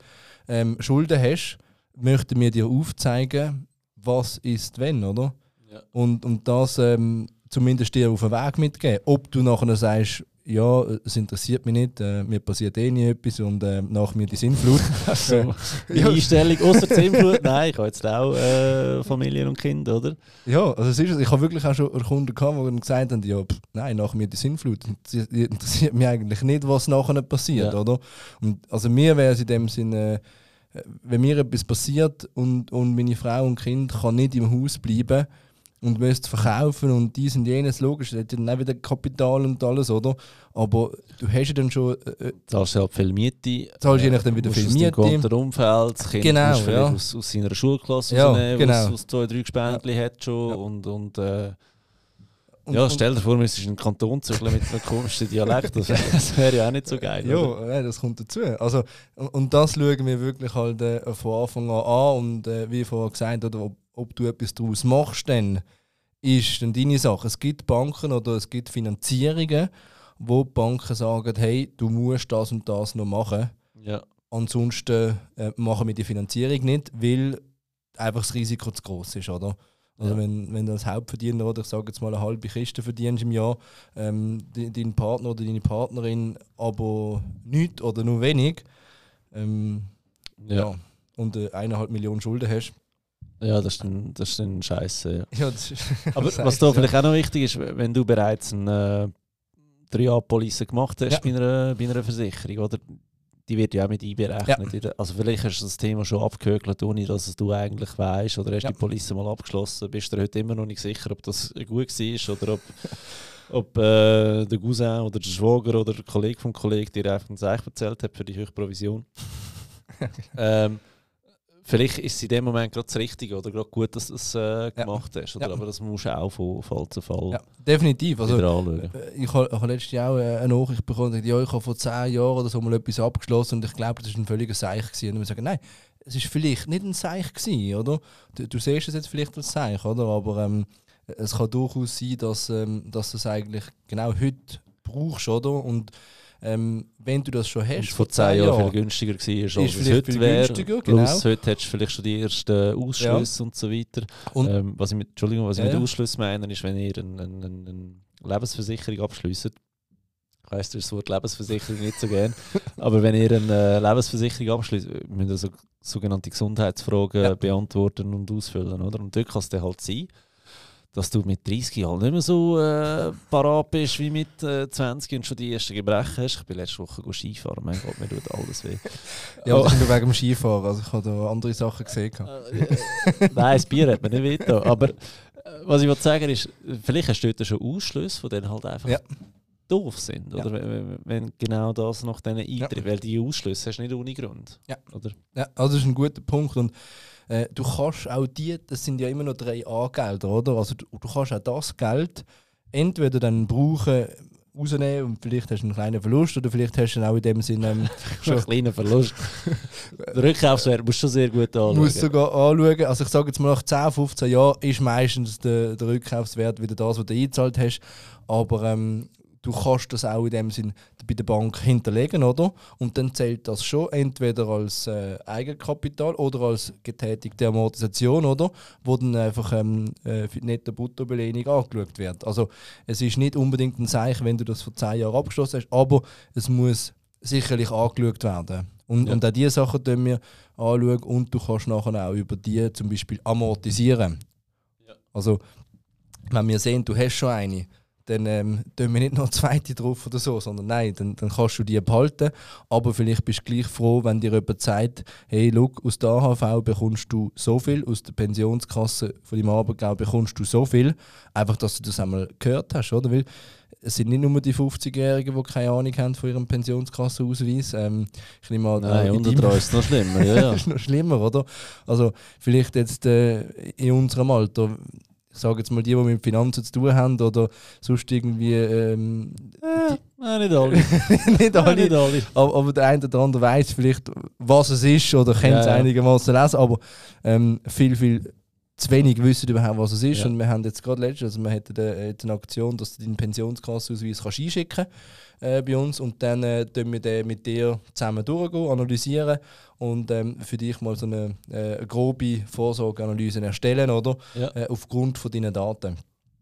[SPEAKER 2] ähm, Schulden hast, möchten wir dir aufzeigen, was ist wenn, oder?
[SPEAKER 1] Ja.
[SPEAKER 2] Und, und das ähm, zumindest dir auf den Weg mitgeben. Ob du nachher sagst, ja, es interessiert mich nicht, äh, mir passiert eh nie etwas und äh, nach mir die Sinnflut. <laughs>
[SPEAKER 1] So, <laughs> die Einstellung, außer Zehnflut, <laughs> nein, ich habe jetzt auch äh, Familien und Kinder, oder?
[SPEAKER 2] Ja, also es ist, es. ich habe wirklich auch schon Kunden gehabt, die dann gesagt haben, ja, pff, nein, nach mir die Sinnflut. Interessiert mich eigentlich nicht, was nachher passiert,
[SPEAKER 1] Ja.
[SPEAKER 2] oder? Und also mir wäre es in dem Sinne, äh, wenn mir etwas passiert und, und meine Frau und Kind kann nicht im Haus bleiben und müsste verkaufen und dies und jenes, logisch, das hat ja dann auch wieder Kapital und alles, oder? Aber du hast ja dann schon, äh,
[SPEAKER 1] Zahlst du halt viel Miete.
[SPEAKER 2] Zahlst je nachdem wieder
[SPEAKER 1] musst
[SPEAKER 2] viel
[SPEAKER 1] aus
[SPEAKER 2] Miete.
[SPEAKER 1] deinem gewohnten Umfeld, das Kind
[SPEAKER 2] Genau,
[SPEAKER 1] du
[SPEAKER 2] ja.
[SPEAKER 1] aus, aus seiner Schulklasse
[SPEAKER 2] Ja,
[SPEAKER 1] rausnehmen,
[SPEAKER 2] genau.
[SPEAKER 1] was, was zwei, drei Gespendli hat schon
[SPEAKER 2] Ja.
[SPEAKER 1] und, und äh,
[SPEAKER 2] und,
[SPEAKER 1] ja, stell dir vor, du müsstest in einen Kanton zügeln mit einem komischen Dialekt, das wäre das wär ja auch nicht so geil.
[SPEAKER 2] Ja, ja, das kommt dazu. Also, und, und das schauen wir wirklich halt äh, von Anfang an an und äh, wie vorher gesagt, oder, ob, ob du etwas daraus machst, dann ist dann deine Sache. Es gibt Banken oder es gibt Finanzierungen, wo die Banken sagen, hey, du musst das und das noch machen.
[SPEAKER 1] Ja.
[SPEAKER 2] Ansonsten äh, machen wir die Finanzierung nicht, weil einfach das Risiko zu groß ist, oder? Also
[SPEAKER 1] Ja.
[SPEAKER 2] wenn, wenn du als Hauptverdiener oder ich sage jetzt mal eine halbe Kiste verdienst im Jahr, ähm, de- dein Partner oder deine Partnerin aber nichts oder nur wenig, ähm, ja.
[SPEAKER 1] Ja.
[SPEAKER 2] und äh, eineinhalb Millionen Schulden hast,
[SPEAKER 1] ja, das ist dann, das ist dann scheiße. Ja.
[SPEAKER 2] ja, ist, <laughs>
[SPEAKER 1] Aber was da
[SPEAKER 2] ja.
[SPEAKER 1] vielleicht auch noch wichtig ist, wenn du bereits eine 3A-Police gemacht hast
[SPEAKER 2] Ja.
[SPEAKER 1] bei, einer, bei einer Versicherung, oder? Die wird ja auch mit einberechnet. in der- Also vielleicht hast du das Thema schon abgehökelt, ohne dass es du eigentlich weißt. Oder hast
[SPEAKER 2] Ja.
[SPEAKER 1] die Police mal abgeschlossen. Bist du heute immer noch nicht sicher, ob das gut war oder ob, <laughs> ob äh, der Cousin oder der Schwager oder der Kollege vom Kollegen dir einfach ein Zeichen erzählt hat für die höhere Provision. <laughs> ähm, vielleicht ist es in dem Moment gerade das Richtige oder gerade gut, dass du es äh, gemacht hast. Oder?
[SPEAKER 2] Ja.
[SPEAKER 1] Aber das musst du auch von Fall zu Fall
[SPEAKER 2] ja, definitiv. Also,
[SPEAKER 1] anschauen.
[SPEAKER 2] Äh, Ich habe hab letztes Jahr auch äh, eine Nachricht bekommen, die ja, ich habe vor zehn Jahren oder so mal etwas abgeschlossen und ich glaube, das war ein völliger Seich. Gewesen. Und wir sagen, nein, es ist vielleicht nicht ein Seich gewesen, oder? Du, du siehst es jetzt vielleicht als Seich, oder? Aber ähm, es kann durchaus sein, dass, ähm, dass du es eigentlich genau heute brauchst, oder? Und ähm, wenn du das schon
[SPEAKER 1] Und
[SPEAKER 2] hast,
[SPEAKER 1] vor zehn Jahren viel günstiger war, als es heute wäre.
[SPEAKER 2] günstiger,
[SPEAKER 1] Plus
[SPEAKER 2] genau.
[SPEAKER 1] heute hättest du vielleicht schon die ersten Ausschlüsse und so weiter.
[SPEAKER 2] Und-
[SPEAKER 1] ähm, was ich mit, Entschuldigung, was ich
[SPEAKER 2] Ja,
[SPEAKER 1] mit
[SPEAKER 2] ja.
[SPEAKER 1] Ausschluss meine, ist, wenn ihr eine, eine, eine Lebensversicherung abschließt. Ich weiss, das Wort Lebensversicherung nicht so gern. <laughs> aber wenn ihr eine äh, Lebensversicherung abschließt, müsst ihr so, sogenannte Gesundheitsfragen
[SPEAKER 2] Ja.
[SPEAKER 1] beantworten und ausfüllen. Oder? Und dort kann es dann halt sein, dass du mit 30 halt nicht mehr so äh, parat bist wie mit äh, 20 und schon die ersten Gebrechen hast. Ich bin letzte Woche Skifahren, mein Gott, mir tut alles weh.
[SPEAKER 2] ja, ist nur wegen dem Skifahren. Also ich habe da andere Sachen gesehen.
[SPEAKER 1] Äh, Nein, das Bier hat mir nicht wehgetan. Aber äh, was ich wollte sagen ist, vielleicht hast du dort schon Ausschlüsse, die dann halt einfach
[SPEAKER 2] Ja.
[SPEAKER 1] doof sind.
[SPEAKER 2] Ja.
[SPEAKER 1] Oder wenn, wenn- wenn genau das nach denen eintritt. Weil die Ausschlüsse hast du nicht ohne Grund.
[SPEAKER 2] Ja.
[SPEAKER 1] Oder?
[SPEAKER 2] Ja, also das ist ein guter Punkt. Und äh, du kannst auch die, das sind ja immer noch drei A-Gelder, oder? Also du, du kannst auch das Geld entweder dann brauchen, rausnehmen und vielleicht hast du einen kleinen Verlust oder vielleicht hast du dann auch in dem Sinne ähm, <laughs>
[SPEAKER 1] Schon ein kleiner Verlust. <laughs> Der Rückkaufswert musst du schon sehr gut anschauen.
[SPEAKER 2] musst sogar anschauen. Also ich sage jetzt mal nach 10, 15 Jahren ist meistens der, der Rückkaufswert wieder das, was du eingezahlt hast. Aber ähm, du kannst das auch in dem Sinn bei der Bank hinterlegen, oder? Und dann zählt das schon entweder als äh, Eigenkapital oder als getätigte Amortisation, oder? Wo dann einfach ähm, äh, für die nette Bruttobelehnung angeschaut wird. Also es ist nicht unbedingt ein Zeichen, wenn du das vor 10 Jahren abgeschlossen hast, aber es muss sicherlich angeschaut werden. Und,
[SPEAKER 1] Ja.
[SPEAKER 2] und auch diese Sachen tun wir anschauen und du kannst nachher auch über die zum Beispiel amortisieren.
[SPEAKER 1] Ja.
[SPEAKER 2] Also, wenn wir sehen, du hast schon eine, dann ähm, tun wir nicht noch zweite drauf oder so, sondern nein, dann, dann kannst du die behalten. Aber vielleicht bist du gleich froh, wenn dir jemand sagt, hey, look, aus der AHV bekommst du so viel, aus der Pensionskasse von deinem Arbeitgeber bekommst du so viel. Einfach, dass du das einmal gehört hast, oder? Weil es sind nicht nur die 50-Jährigen, die keine Ahnung haben von ihrem Pensionskassenausweis. Ähm, ich nehme an,
[SPEAKER 1] Nein,
[SPEAKER 2] in
[SPEAKER 1] unter drei ist es noch schlimmer. Ja, ja.
[SPEAKER 2] das <laughs> ist noch schlimmer, oder? Also vielleicht jetzt äh, in unserem Alter, sage jetzt mal die, die mit Finanzen zu tun haben oder sonst irgendwie, ähm,
[SPEAKER 1] Nein, nicht alle. <laughs>
[SPEAKER 2] nicht
[SPEAKER 1] Nein,
[SPEAKER 2] alle,
[SPEAKER 1] nicht alle.
[SPEAKER 2] aber, aber der eine oder andere weiß vielleicht, was es ist oder kennt es
[SPEAKER 1] Ja, ja.
[SPEAKER 2] einigermaßen lesen, aber ähm, viel, viel zu wenig wissen überhaupt, was es ist.
[SPEAKER 1] Ja.
[SPEAKER 2] Und wir haben jetzt gerade letztens, also wir hatten äh, jetzt eine Aktion, dass du deinen Pensionskassenausweis kannst einschicken äh, bei uns und dann äh, tun wir den mit dir zusammen durchgehen, analysieren und ähm, für dich mal so eine, äh, grobe Vorsorgeanalyse erstellen, oder?
[SPEAKER 1] Ja.
[SPEAKER 2] Äh, aufgrund von deinen Daten.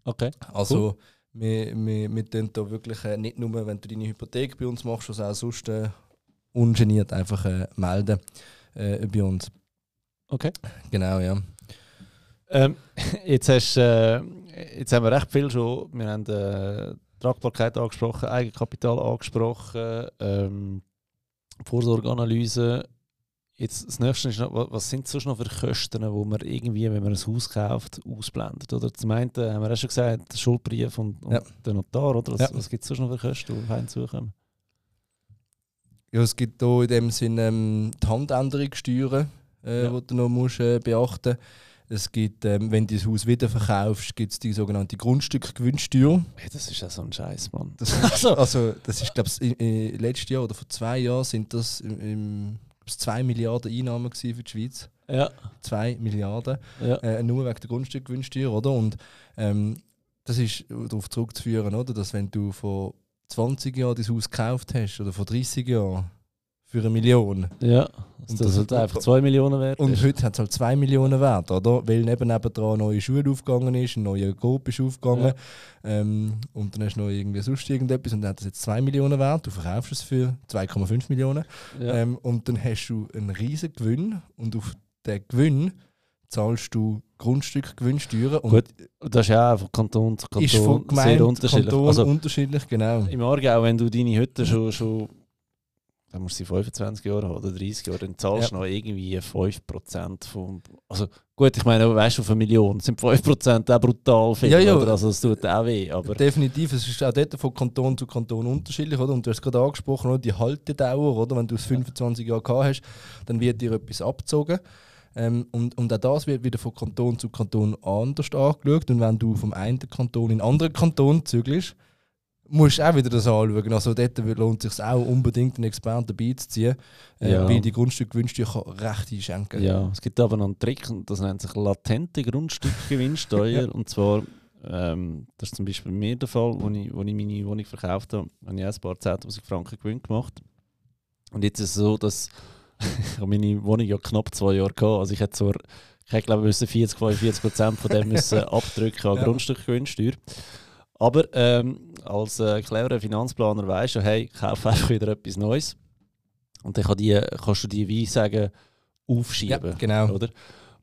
[SPEAKER 1] Okay.
[SPEAKER 2] Also wir, wir, wir tun da wirklich äh, nicht nur, wenn du deine Hypothek bei uns machst, sondern auch sonst äh, ungeniert einfach äh, melden bei uns.
[SPEAKER 1] okay.
[SPEAKER 2] Genau, ja.
[SPEAKER 1] Ähm, <laughs> jetzt, hast, äh, jetzt haben wir recht viel schon. Wir haben äh, Tragbarkeit angesprochen, Eigenkapital angesprochen, ähm, Vorsorgeanalyse. Jetzt das nächste ist noch, wa- was sind sonst noch für Kosten, wo man irgendwie, wenn man ein Haus kauft, ausblendet? Oder zum einen haben wir auch schon gesagt, der Schuldbrief und, und
[SPEAKER 2] Ja.
[SPEAKER 1] der Notar, oder? Was,
[SPEAKER 2] Ja.
[SPEAKER 1] was gibt es sonst noch für Kosten, die auf einen zukommen?
[SPEAKER 2] Ja, es gibt hier in dem Sinne ähm, die Handänderungssteuern, äh,
[SPEAKER 1] Ja.
[SPEAKER 2] die du noch musst, äh, beachten Es gibt, ähm, wenn du das Haus wieder verkaufst, gibt es die sogenannte Grundstückgewinnsteuer.
[SPEAKER 1] Hey, das ist ja so ein Scheiß, Mann.
[SPEAKER 2] Das ist, also, das ist, glaube ich, letztes Jahr oder vor zwei Jahren sind das im, im 2 Milliarden Einnahmen für die Schweiz.
[SPEAKER 1] Ja.
[SPEAKER 2] 2 Milliarden.
[SPEAKER 1] Ja.
[SPEAKER 2] Äh, nur wegen der Grundstückgewinnsteuer, oder? Und ähm, das ist darauf zurückzuführen, oder? Dass wenn du vor 20 Jahren dein Haus gekauft hast oder vor 30 Jahren für eine Million
[SPEAKER 1] Ja.
[SPEAKER 2] Und
[SPEAKER 1] das
[SPEAKER 2] das-
[SPEAKER 1] halt einfach 2 Millionen wert
[SPEAKER 2] und
[SPEAKER 1] ist.
[SPEAKER 2] heute hat es halt 2 Millionen wert, oder? Weil neben nebendran eine neue Schule aufgegangen ist, ein neuer Coop ist aufgegangen ähm, und dann hast du noch irgendwie sonst irgendetwas und dann hat das jetzt 2 Millionen wert, du verkaufst es für 2,5 Millionen
[SPEAKER 1] Ja.
[SPEAKER 2] ähm, und dann hast du einen riesen Gewinn und auf den Gewinn zahlst du Grundstückgewinnsteuern und
[SPEAKER 1] Gut, Das ist ja auch von Kanton zu
[SPEAKER 2] ist von
[SPEAKER 1] Kanton
[SPEAKER 2] Gemeinde
[SPEAKER 1] sehr unterschiedlich.
[SPEAKER 2] Kanton
[SPEAKER 1] also
[SPEAKER 2] unterschiedlich, genau.
[SPEAKER 1] im Aargau, wenn du deine Hütte schon, schon dann musst du sie 25 Jahre haben oder 30 Jahre, dann zahlst du noch irgendwie 5% vom. Also gut, ich meine, weißt du, auf eine Million sind 5% auch brutal viel.
[SPEAKER 2] Ja, ja.
[SPEAKER 1] Oder? Also es tut auch weh. Aber
[SPEAKER 2] Definitiv, es ist auch dort von Kanton zu Kanton unterschiedlich, oder? Und du hast es gerade angesprochen, oder? die Haltedauer, oder? Wenn du es 25 Jahre gehabt hast, dann wird dir etwas abgezogen. Ähm, und, und auch das wird wieder von Kanton zu Kanton anders angeschaut. Und wenn du vom einen Kanton in den anderen Kanton zügelst, musst auch wieder das anschauen. Also dort lohnt es sich auch unbedingt, einen Experten beizuziehen, äh,
[SPEAKER 1] Ja.
[SPEAKER 2] weil die Grundstückgewinnsteuer kann recht einschenken.
[SPEAKER 1] ja, es gibt aber noch einen Trick, und das nennt sich latente Grundstückgewinnsteuer. <laughs> Und zwar, ähm, das ist zum Beispiel bei mir der Fall, wo ich, wo ich meine Wohnung verkauft habe, habe ich ein paar 10'000 Franken Gewinn gemacht. Und jetzt ist es so, dass <laughs> ich meine Wohnung ja knapp zwei Jahre gehabt. Also ich hätte zwar, ich hätte glaube ich müssen 40, 45 Prozent von dem <laughs> müssen abdrücken an
[SPEAKER 2] Ja.
[SPEAKER 1] Grundstückgewinnsteuer. Aber ähm, als äh, cleverer Finanzplaner weisst du, hey, kauf einfach wieder etwas Neues. Und dann kann die, kannst du die, wie sagen,
[SPEAKER 2] Ja,
[SPEAKER 1] aufschieben.
[SPEAKER 2] genau.
[SPEAKER 1] Oder?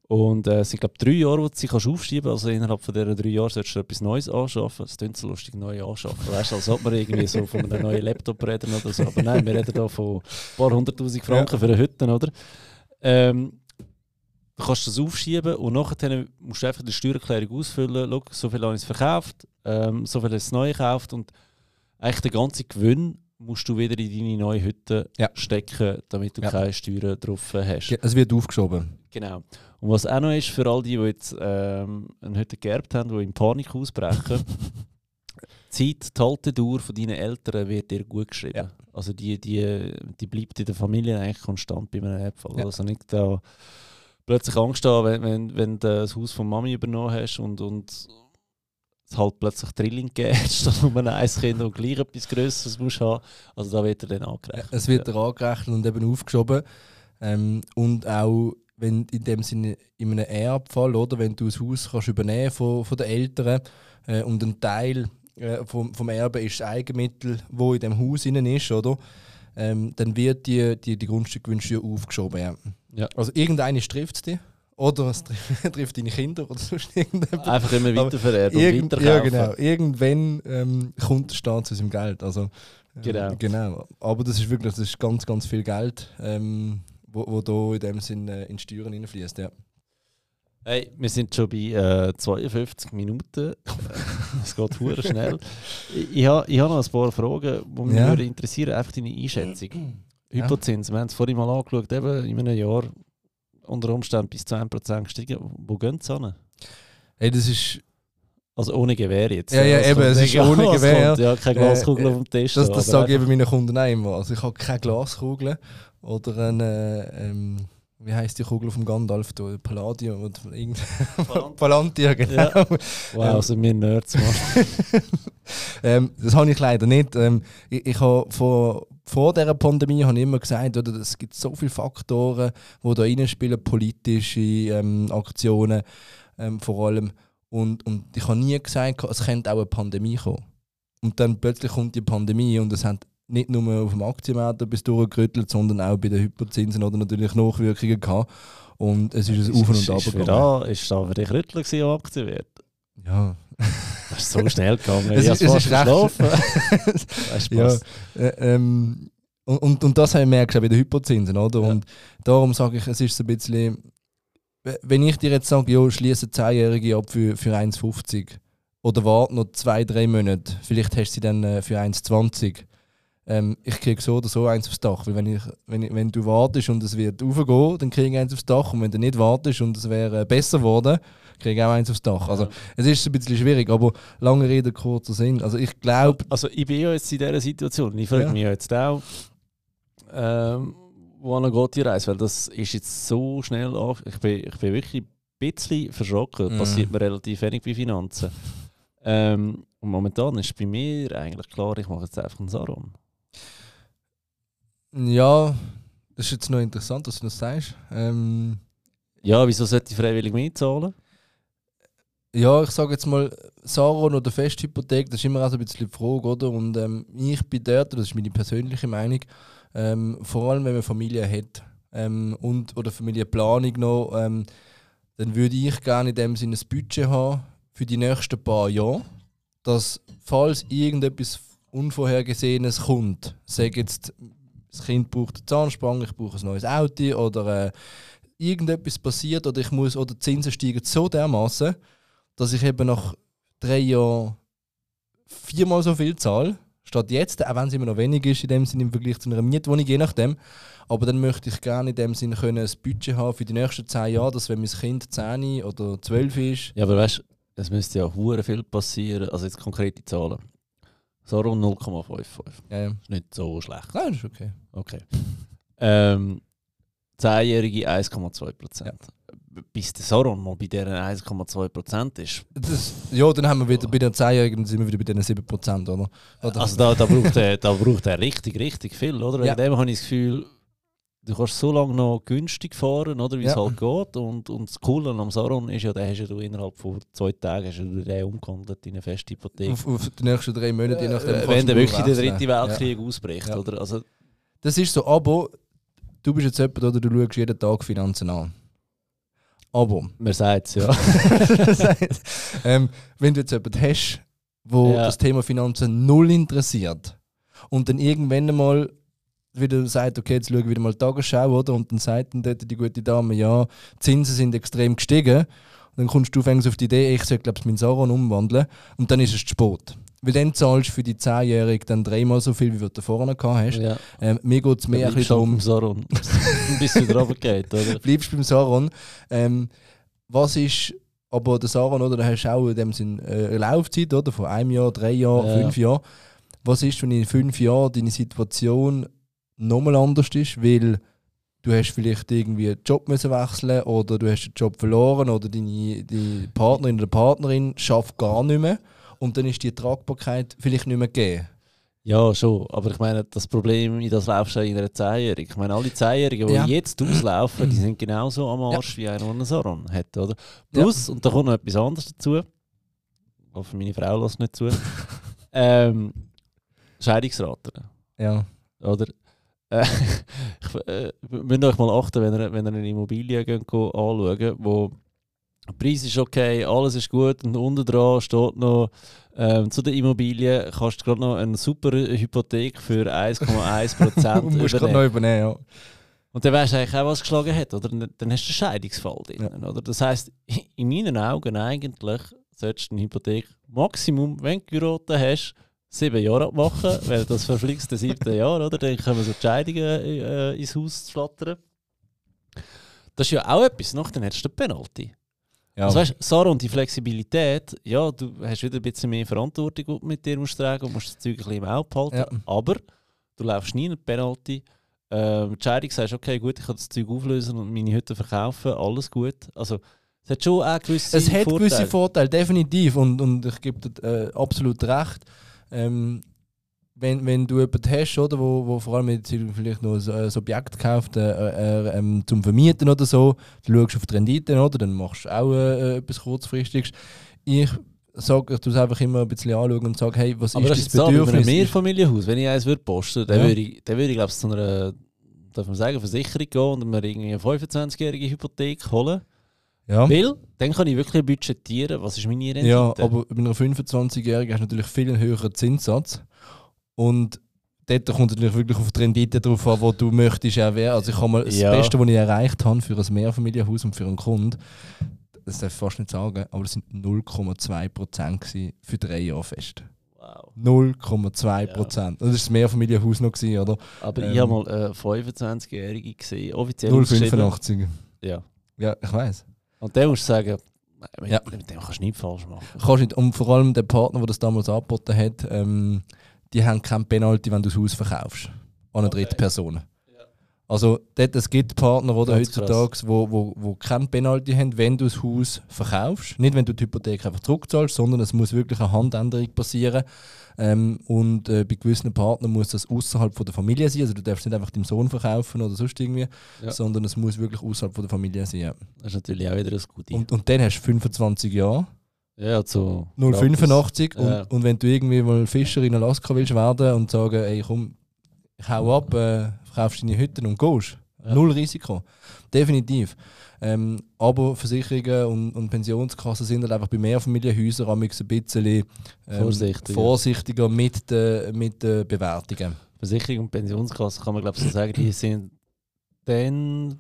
[SPEAKER 1] Und äh, es sind, glaube ich, drei Jahre, wo du sie kannst aufschieben kannst. Also innerhalb von diesen drei Jahren solltest du etwas Neues anschaffen. Es klingt so lustig, neu anschaffen. Weißt du, als ob man irgendwie so von einem neuen Laptop reden oder so. Aber nein, wir reden da von ein paar hunderttausend Franken für eine Hütte, oder? Ähm, du kannst das aufschieben und nachher musst du einfach die Steuererklärung ausfüllen. Schau, so viel habe ich verkauft, ähm, so viel habe ich es neu gekauft und eigentlich den ganzen Gewinn musst du wieder in deine neue Hütte
[SPEAKER 2] Ja.
[SPEAKER 1] stecken, damit du
[SPEAKER 2] Ja.
[SPEAKER 1] keine Steuern drauf hast.
[SPEAKER 2] Ge- Es wird aufgeschoben.
[SPEAKER 1] Genau. Und was auch noch ist für all die, die jetzt ähm, eine Hütte geerbt haben, die in Panik ausbrechen, die <laughs> Zeit, die Haltedauer von deinen Eltern wird dir gut geschrieben.
[SPEAKER 2] Ja.
[SPEAKER 1] Also die, die, die bleibt in der Familie eigentlich konstant bei einem Erbfall.
[SPEAKER 2] Ja.
[SPEAKER 1] Also nicht da plötzlich Angst haben, wenn, wenn, wenn du das Haus von Mami übernommen hast und, und es halt plötzlich Drilling <laughs> gegeben hat, statt nur ein Kind und gleich etwas Größeres musst haben. Also da wird er dann angerechnet.
[SPEAKER 2] Es wird dir angerechnet und eben aufgeschoben. Ähm, und auch wenn in dem Sinne in einem Erbfall, oder wenn du das Haus kannst übernehmen von, von den Eltern äh, und ein Teil äh, vom, vom Erbe ist das Eigenmittel, wo in dem Haus innen ist, oder? Ähm, dann wird die, die, die Grundstückgewinnsteuer aufgeschoben. Ja.
[SPEAKER 1] Ja.
[SPEAKER 2] Also irgendeines trifft es dich. Oder es <laughs> trifft, deine Kinder oder sonst irgendetwas.
[SPEAKER 1] Einfach immer weitervererben und
[SPEAKER 2] Irgend, ja,
[SPEAKER 1] weiterkaufen.
[SPEAKER 2] genau. Irgendwann ähm, kommt der Staat zu seinem Geld. Also, ähm,
[SPEAKER 1] Genau.
[SPEAKER 2] genau. Aber das ist wirklich das ist ganz, ganz viel Geld, ähm, wo, wo da in dem Sinn äh, in Steuern hineinfließt. Ja.
[SPEAKER 1] Hey, wir sind schon bei äh, 52 Minuten. Äh, Es geht hure schnell. Ich, habe ich ha noch ein paar Fragen, die mich
[SPEAKER 2] Ja.
[SPEAKER 1] interessieren, einfach deine Einschätzung.
[SPEAKER 2] Ja.
[SPEAKER 1] Hypozins, wir haben es vorhin mal angeschaut, eben in einem Jahr unter Umständen bis 2% gestiegen. Wo gehen sie hin?
[SPEAKER 2] Hey, das ist,
[SPEAKER 1] Also ohne Gewehr jetzt.
[SPEAKER 2] Ja, ja, <laughs>
[SPEAKER 1] Also
[SPEAKER 2] eben, es ist ohne Gewehr.
[SPEAKER 1] kommt. Ja, keine
[SPEAKER 2] Äh,
[SPEAKER 1] Glaskugel
[SPEAKER 2] äh,
[SPEAKER 1] auf dem Tisch.
[SPEAKER 2] das, das sage ich eben meinen Kunden auch immer. Also ich habe keine Glaskugel oder eine, ähm, wie heißt die Kugel vom Gandalf da? Palladium oder irgend Palantir, <laughs> genau.
[SPEAKER 1] Ja. Wow, sind wir Nerds, Mann. <laughs>
[SPEAKER 2] Ähm, das habe ich leider nicht. Ähm, ich ich habe vor, vor dieser Pandemie habe ich immer gesagt, oder, es gibt so viele Faktoren, die da reinspielen, politische ähm, Aktionen ähm, vor allem. Und, und ich habe nie gesagt, es könnte auch eine Pandemie kommen. Und dann plötzlich kommt die Pandemie und es hat nicht nur auf dem Aktienmarkt etwas durchgerüttelt, sondern auch bei den Hyperzinsen oder natürlich Nachwirkungen gehabt. Und es ist ein Auf und
[SPEAKER 1] Ist-
[SPEAKER 2] Ab
[SPEAKER 1] ist da- Ist da für dich Rüttler gewesen, am Aktienwert?
[SPEAKER 2] Ja.
[SPEAKER 1] Das ist so schnell gegangen.
[SPEAKER 2] Es
[SPEAKER 1] ich
[SPEAKER 2] ist- es ist. <laughs>
[SPEAKER 1] Weißt du,
[SPEAKER 2] Ja, äh, ähm, und, und, und das haben wir merkst du auch bei den Hypozinsen, oder?
[SPEAKER 1] Ja.
[SPEAKER 2] Und darum sage ich, es ist so ein bisschen, wenn ich dir jetzt sage, ja, schließe 10-Jährige ab für, für 1,50 oder warte noch zwei, drei Monate, vielleicht hast du sie dann äh, für 1,20. Ähm, ich kriege so oder so eins aufs Dach. Weil wenn, ich, wenn, ich, wenn du wartest und es wird aufgehen, dann kriege ich eins aufs Dach. Und wenn du nicht wartest und es wäre besser geworden, kriege ich auch eins aufs Dach. Also es ist ein bisschen schwierig, aber lange Rede, kurzer Sinn. Also ich glaube,
[SPEAKER 1] Also ich bin ja jetzt in dieser Situation. Ich frage
[SPEAKER 2] Ja.
[SPEAKER 1] mich ja jetzt auch, ähm, wo geht die Reise? Weil das ist jetzt so schnell auf. Ich bin, ich bin wirklich ein bisschen verschrocken.
[SPEAKER 2] Mhm.
[SPEAKER 1] Passiert mir relativ wenig bei Finanzen. Ähm, und momentan ist bei mir eigentlich klar, ich mache jetzt einfach einen Saron.
[SPEAKER 2] Ja, das ist jetzt noch interessant, dass du das sagst. Ähm,
[SPEAKER 1] Ja, wieso sollte ich freiwillig mitzahlen?
[SPEAKER 2] ja, ich sage jetzt mal, Saron oder Festhypothek, das ist immer auch so ein bisschen die Frage, oder? Und ähm, ich bin dort, das ist meine persönliche Meinung, ähm, vor allem wenn man Familie hat ähm, und, oder Familienplanung noch, ähm, dann würde ich gerne in dem Sinne ein Budget haben für die nächsten paar Jahre, dass falls irgendetwas Unvorhergesehenes kommt, sage jetzt, das Kind braucht eine Zahnspange, ich brauche ein neues Auto oder äh, irgendetwas passiert oder ich muss oder die Zinsen steigen so dermaßen, dass ich eben nach drei Jahren viermal so viel zahle, statt jetzt, auch wenn es immer noch wenig ist in dem Sinne im Vergleich zu einer Mietwohnung, je nachdem. Aber dann möchte ich gerne in dem Sinne können ein Budget haben für die nächsten zehn Jahre, dass wenn mein Kind 10 oder 12 ist,
[SPEAKER 1] Ja, aber weißt es müsste ja hure viel passieren. Also jetzt konkrete Zahlen. So rund 0,55.
[SPEAKER 2] ja, ja.
[SPEAKER 1] Ist nicht so schlecht.
[SPEAKER 2] Nein, ist okay.
[SPEAKER 1] Okay. Ähm, 10-Jährige 1,2 Prozent. Bis der Saron mal bei dieser 1,2 Prozent ist.
[SPEAKER 2] Das, ja, dann haben wir wieder bei den 10-Jährigen, dann sind wir wieder bei den 7%, oder? oder
[SPEAKER 1] Also da, da, braucht er, da braucht er richtig, richtig viel, oder? Wegen
[SPEAKER 2] Ja.
[SPEAKER 1] dem habe ich das Gefühl, du kannst so lange noch günstig fahren, oder, wie es
[SPEAKER 2] Ja.
[SPEAKER 1] halt geht. Und, und das Coole am Saron ist ja, den hast ja du innerhalb von zwei Tagen hast du den umgewandelt in eine feste Hypothek.
[SPEAKER 2] auf, auf die nächsten drei Monate, je nachdem.
[SPEAKER 1] Äh, wenn der wirklich der dritte Weltkrieg ausbricht,
[SPEAKER 2] Ja.
[SPEAKER 1] oder? Also,
[SPEAKER 2] Das ist so, aber du bist jetzt jemand, oder du schaust jeden Tag Finanzen an. Aber,
[SPEAKER 1] man sagt es ja. <laughs>
[SPEAKER 2] ähm, wenn du jetzt jemanden hast, wo
[SPEAKER 1] Ja.
[SPEAKER 2] das Thema Finanzen null interessiert und dann irgendwann einmal wieder sagt, okay, jetzt schaue ich wieder mal die Tagesschau, oder? Und dann sagt dann dort die gute Dame, ja, die Zinsen sind extrem gestiegen. Und dann kommst du fängst auf die Idee, ich sollte, glaube ich, meinen Saron umwandeln. Und dann ist es zu spät. Weil dann zahlst du für die 10-Jährige dann dreimal so viel, wie du vorne gehabt hast.
[SPEAKER 1] ja.
[SPEAKER 2] Ähm, mir geht es mehr ein bisschen darum,
[SPEAKER 1] um Saron. <laughs> Bis wieder runtergeht, oder? <laughs>
[SPEAKER 2] bleibst beim Saron. Ähm, was ist aber der Saron, oder? Da hast du auch in dem Sinn äh, eine Laufzeit, oder? Von einem Jahr, drei Jahren,
[SPEAKER 1] Ja.
[SPEAKER 2] fünf Jahren. Was ist, wenn in fünf Jahren deine Situation nochmal anders ist? Weil du hast vielleicht irgendwie einen Job müssen wechseln oder du hast den Job verloren oder deine, die Partnerin oder Partnerin schafft gar nicht mehr und dann ist die Tragbarkeit vielleicht nicht mehr gegeben.
[SPEAKER 1] Ja, schon. Aber ich meine, das Problem, in das laufst du ja in einer 10-Jährigen. Ich meine, alle 10-Jährigen, die
[SPEAKER 2] Ja.
[SPEAKER 1] jetzt auslaufen, die sind genauso am Arsch wie einer, der einen Saron hat, oder?
[SPEAKER 2] Ja.
[SPEAKER 1] Plus, und da kommt noch etwas anderes dazu. Ich hoffe, meine Frau lässt nicht zu. <laughs> ähm, Scheidungsraten,
[SPEAKER 2] Ja.
[SPEAKER 1] oder? Äh, <laughs> ich, äh, müsst euch mal achten, wenn ihr, wenn ihr eine Immobilie geht, anschauen, wo der Preis ist okay, alles ist gut und unten dran steht noch ähm, zu der Immobilie kannst du gerade noch eine super Hypothek für <laughs> 1,1 Prozent
[SPEAKER 2] Du musst gerade
[SPEAKER 1] übernehmen.
[SPEAKER 2] noch übernehmen, ja.
[SPEAKER 1] Und dann weißt du eigentlich auch, was geschlagen hat, oder? Dann- hast du einen Scheidungsfall drin, oder? Das heisst, <laughs> in meinen Augen eigentlich solltest du eine Hypothek Maximum, wenn du geraten hast, sieben Jahre abmachen, weil das verflixte siebte Jahr, oder? Dann kommen so die Scheidungen äh, ins Haus flattern. Das ist ja auch etwas, noch dann hättest du eine Penalty.
[SPEAKER 2] ja.
[SPEAKER 1] Also weißt du, Sarah und die Flexibilität, ja, du hast wieder ein bisschen mehr Verantwortung, mit dir musst tragen und musst das Zeug ein bisschen im Auge behalten.
[SPEAKER 2] Ja.
[SPEAKER 1] Aber du läufst nie eine Penalty. Ähm, die Scheidung sagst, okay, gut, ich kann das Zeug auflösen und meine Hütte verkaufen, alles gut. Also, es hat schon auch gewisse
[SPEAKER 2] Es hat
[SPEAKER 1] Vorteile.
[SPEAKER 2] gewisse Vorteile, definitiv. Und, und ich gebe dir äh, absolut recht. Ähm, wenn, wenn du jemanden hast, oder, wo, wo vor allem jetzt vielleicht noch ein, Objekt kauft äh, äh, ähm, zum Vermieten oder so, du schaust auf die Rendite, oder, dann machst du auch äh, etwas kurzfristiges. Ich sage, ich tue es einfach immer ein bisschen anschauen und sage, hey, was
[SPEAKER 1] Aber das
[SPEAKER 2] ist
[SPEAKER 1] ist
[SPEAKER 2] das
[SPEAKER 1] jetzt so, bei einem
[SPEAKER 2] Bedürfnis?
[SPEAKER 1] Mehrfamilienhaus, wenn ich eins würde posten, dann
[SPEAKER 2] Ja.
[SPEAKER 1] würde ich, dann würde ich glaube ich, zu einer darf man sagen, Versicherung gehen und mir irgendwie eine 25-jährige Hypothek holen.
[SPEAKER 2] Ja.
[SPEAKER 1] Weil dann kann ich wirklich budgetieren, was ist meine Rendite.
[SPEAKER 2] Ja, aber bei einer 25-Jährigen hast du natürlich viel höheren Zinssatz. Und dort kommt es natürlich wirklich auf die Rendite drauf an, wo du möchtest erwerben. Also ich habe mal das
[SPEAKER 1] Ja.
[SPEAKER 2] Beste, was ich erreicht habe für ein Mehrfamilienhaus und für einen Kunden, das darf ich fast nicht sagen, aber das sind 0,2% gewesen für drei Jahre fest.
[SPEAKER 1] Wow.
[SPEAKER 2] 0,2%. Und Das war das Mehrfamilienhaus noch, gewesen, oder?
[SPEAKER 1] Aber
[SPEAKER 2] Ähm.
[SPEAKER 1] ich habe mal eine 25-Jährige gesehen, offiziell ausgeschrieben.
[SPEAKER 2] 0,85.
[SPEAKER 1] Ja.
[SPEAKER 2] Ja, ich weiß.
[SPEAKER 1] Und dann musst du sagen, mit,
[SPEAKER 2] Ja.
[SPEAKER 1] mit dem kannst du nichts falsch machen.
[SPEAKER 2] Kannst nicht, und vor allem der Partner, der das damals angeboten hat, ähm, die haben kein Penalty, wenn du das Haus verkaufst. An eine dritte Person. Also dort, es gibt Partner oder
[SPEAKER 1] Ganz
[SPEAKER 2] heutzutage, wo, wo, wo kein Penalty haben, wenn du das Haus verkaufst. Nicht, wenn du die Hypothek einfach zurückzahlst, sondern es muss wirklich eine Handänderung passieren. Ähm, und äh, bei gewissen Partnern muss das außerhalb der Familie sein. Also du darfst nicht einfach deinem Sohn verkaufen oder sonst irgendwie,
[SPEAKER 1] Ja.
[SPEAKER 2] sondern es muss wirklich außerhalb der Familie sein. Ja.
[SPEAKER 1] Das ist natürlich auch wieder ein Gute.
[SPEAKER 2] Und, und dann hast du 25 Jahre.
[SPEAKER 1] ja, so
[SPEAKER 2] 085 und,
[SPEAKER 1] Ja.
[SPEAKER 2] und wenn du irgendwie mal Fischer in Alaska willst werden und sagen, ey komm, ich hau ab, äh, verkaufst deine Hütten und gehst.
[SPEAKER 1] Ja.
[SPEAKER 2] Null Risiko. Definitiv. Ähm, aber Versicherungen und, und Pensionskassen sind halt einfach bei Mehrfamilienhäusern am ein bisschen ähm,
[SPEAKER 1] Vorsichtiger.
[SPEAKER 2] vorsichtiger mit den mit den Bewertungen.
[SPEAKER 1] Versicherung und Pensionskasse kann man glaube ich so sagen, die sind dann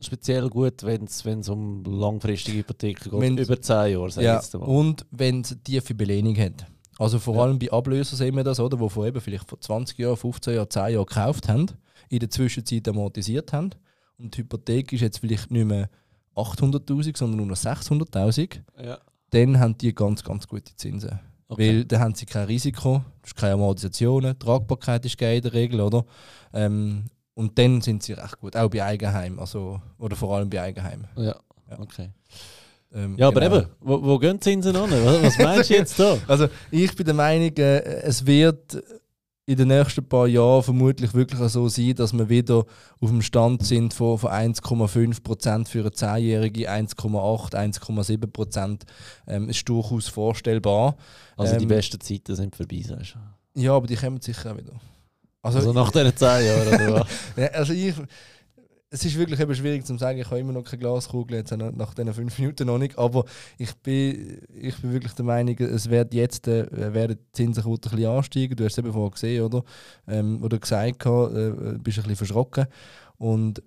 [SPEAKER 1] speziell gut, wenn es um langfristige Hypotheken geht,
[SPEAKER 2] Wenn's-
[SPEAKER 1] über 10 Jahre, sag
[SPEAKER 2] Ja,
[SPEAKER 1] jetzt einmal.
[SPEAKER 2] und wenn es tiefe Belehnung hat. Also vor allem bei Ablösern sehen wir das, oder, wo vor eben vielleicht vor 20 Jahren, 15 Jahren, 10 Jahren gekauft haben, in der Zwischenzeit amortisiert haben und die Hypothek ist jetzt vielleicht nicht mehr 800'000, sondern nur noch 600'000,
[SPEAKER 1] Ja.
[SPEAKER 2] dann haben die ganz, ganz gute Zinsen.
[SPEAKER 1] Okay.
[SPEAKER 2] Weil dann haben sie kein Risiko, keine Amortisationen, Tragbarkeit ist gegeben in der Regel, oder? Ähm, und dann sind sie recht gut, auch bei Eigenheim, also, oder vor allem bei Eigenheim.
[SPEAKER 1] ja.
[SPEAKER 2] Ja.
[SPEAKER 1] Okay.
[SPEAKER 2] Ähm,
[SPEAKER 1] Ja, aber
[SPEAKER 2] genau.
[SPEAKER 1] eben, wo, wo gehen die Zinsen an? Was, <laughs> meinst du jetzt da?
[SPEAKER 2] Also ich bin der Meinung, äh, es wird in den nächsten paar Jahren vermutlich wirklich so sein, dass wir wieder auf dem Stand sind von, von 1,5% für eine 10-Jährige, 1,8, 1,7% ähm, ist durchaus vorstellbar.
[SPEAKER 1] Also die
[SPEAKER 2] Ähm,
[SPEAKER 1] besten Zeiten sind vorbei, sagst du.
[SPEAKER 2] Ja, aber die kommen sicher auch wieder. Also,
[SPEAKER 1] Also nach diesen 10 Jahren, oder <laughs> was?
[SPEAKER 2] ja, also ich, es ist wirklich eben schwierig zu sagen, ich habe immer noch keine Glaskugel, jetzt nach diesen fünf Minuten noch nicht, aber ich bin, ich bin wirklich der Meinung, es wird jetzt äh, werden die Zinsen ein bisschen ansteigen, du hast es eben vorher gesehen, oder? Ähm, oder gesagt, äh, bist ein bisschen verschrocken und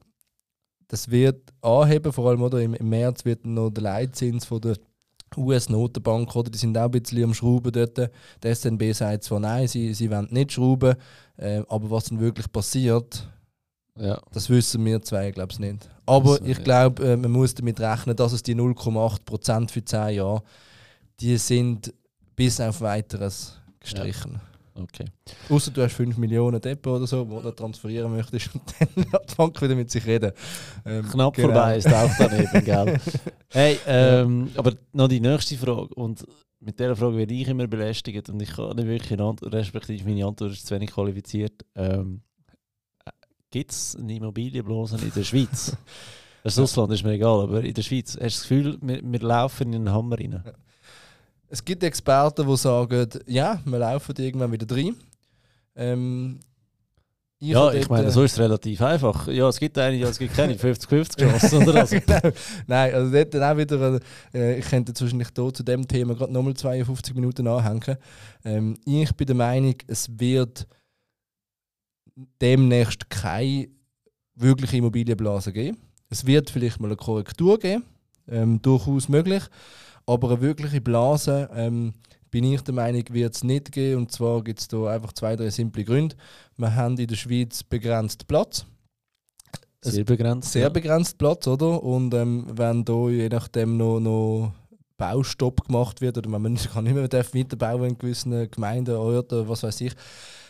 [SPEAKER 2] das wird anheben, vor allem oder, im, im März wird noch der Leitzins von der US-Notenbank, oder? Die sind auch ein bisschen am Schrauben dort. Die SNB sagt zwar nein, sie, sie wollen nicht schrauben, äh, aber was dann wirklich passiert,
[SPEAKER 1] Ja.
[SPEAKER 2] das wissen wir zwei, glaube ich, nicht. Aber
[SPEAKER 1] Also,
[SPEAKER 2] ich
[SPEAKER 1] ja.
[SPEAKER 2] glaube, äh, man muss damit rechnen, dass es die 0,8% für 10 Jahre, die sind bis auf weiteres gestrichen.
[SPEAKER 1] Okay.
[SPEAKER 2] Außer du hast 5 Millionen Depot oder so, wo du transferieren möchtest und dann <laughs> hat die Bank wieder mit sich reden. Ähm,
[SPEAKER 1] Knapp
[SPEAKER 2] genau.
[SPEAKER 1] vorbei ist auch daneben, gell? <laughs> Hey, ähm, aber noch die nächste Frage. Und mit dieser Frage werde ich immer belästigt und ich kann nicht wirklich respektive meine Antwort ist zu wenig qualifiziert. Ähm, Gibt es eine Immobilienblase in der Schweiz? <laughs> Das Ausland ist mir egal, aber in der Schweiz, hast du das Gefühl, wir, wir laufen in einen Hammer rein?
[SPEAKER 2] Es gibt Experten, die sagen, ja, wir laufen irgendwann wieder rein. Ähm,
[SPEAKER 1] ja,
[SPEAKER 2] habe
[SPEAKER 1] ich meine,
[SPEAKER 2] äh,
[SPEAKER 1] so ist es relativ einfach. Ja, es gibt eine, ja, es gibt keine <laughs> 50-50 Chancen. Oder? Also,
[SPEAKER 2] genau. <laughs> Nein, also dort dann auch wieder, äh, ich könnte wahrscheinlich hier zu dem Thema gerade nochmal 52 Minuten anhängen. Ähm, ich bin der Meinung, es wird demnächst keine wirkliche Immobilienblase geben. Es wird vielleicht mal eine Korrektur geben, ähm, durchaus möglich, aber eine wirkliche Blase ähm, bin ich der Meinung, wird es nicht geben. Und zwar gibt es da einfach zwei, drei simple Gründe. Wir haben in der Schweiz begrenzt Platz
[SPEAKER 1] sehr begrenzt.
[SPEAKER 2] sehr
[SPEAKER 1] ja.
[SPEAKER 2] begrenzt Platz, oder? Und ähm, wenn da je nachdem noch, noch Baustopp gemacht wird oder man <laughs> kann nicht mehr weiterbauen in gewissen Gemeinden, Orten, was weiß ich,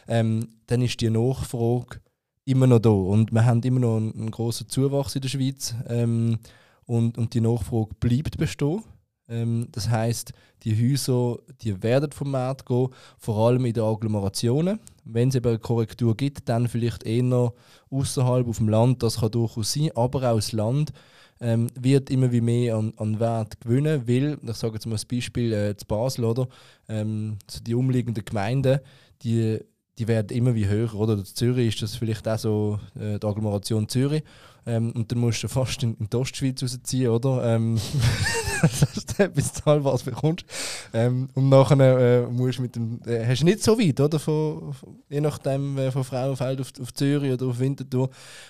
[SPEAKER 2] ähm, dann ist die Nachfrage immer noch da. Und wir haben immer noch einen, einen grossen Zuwachs in der Schweiz ähm, und, und die Nachfrage bleibt bestehen. Ähm, das heißt, die Häuser die werden vom Markt gehen, vor allem in den Agglomerationen. Wenn es eben eine Korrektur gibt, dann vielleicht eher außerhalb auf dem Land, das kann durchaus sein, aber auch das Land ähm, wird immer wie mehr an, an Wert gewinnen, weil, ich sage jetzt mal das Beispiel äh, zu Basel, oder? Ähm, so die umliegenden Gemeinden, die, die werden immer wie höher, oder? Zürich ist das vielleicht auch so äh, die Agglomeration Zürich. Ähm, und dann musst du fast in, in die Ostschweiz rausziehen, oder? Ähm, <laughs> dass du etwas zahlbares bekommst. Ähm, und nachher äh, musst du mit dem, äh, hast du nicht so weit, oder? Von, von, je nachdem, äh, von Frauenfeld auf, auf Zürich oder auf Winterthur.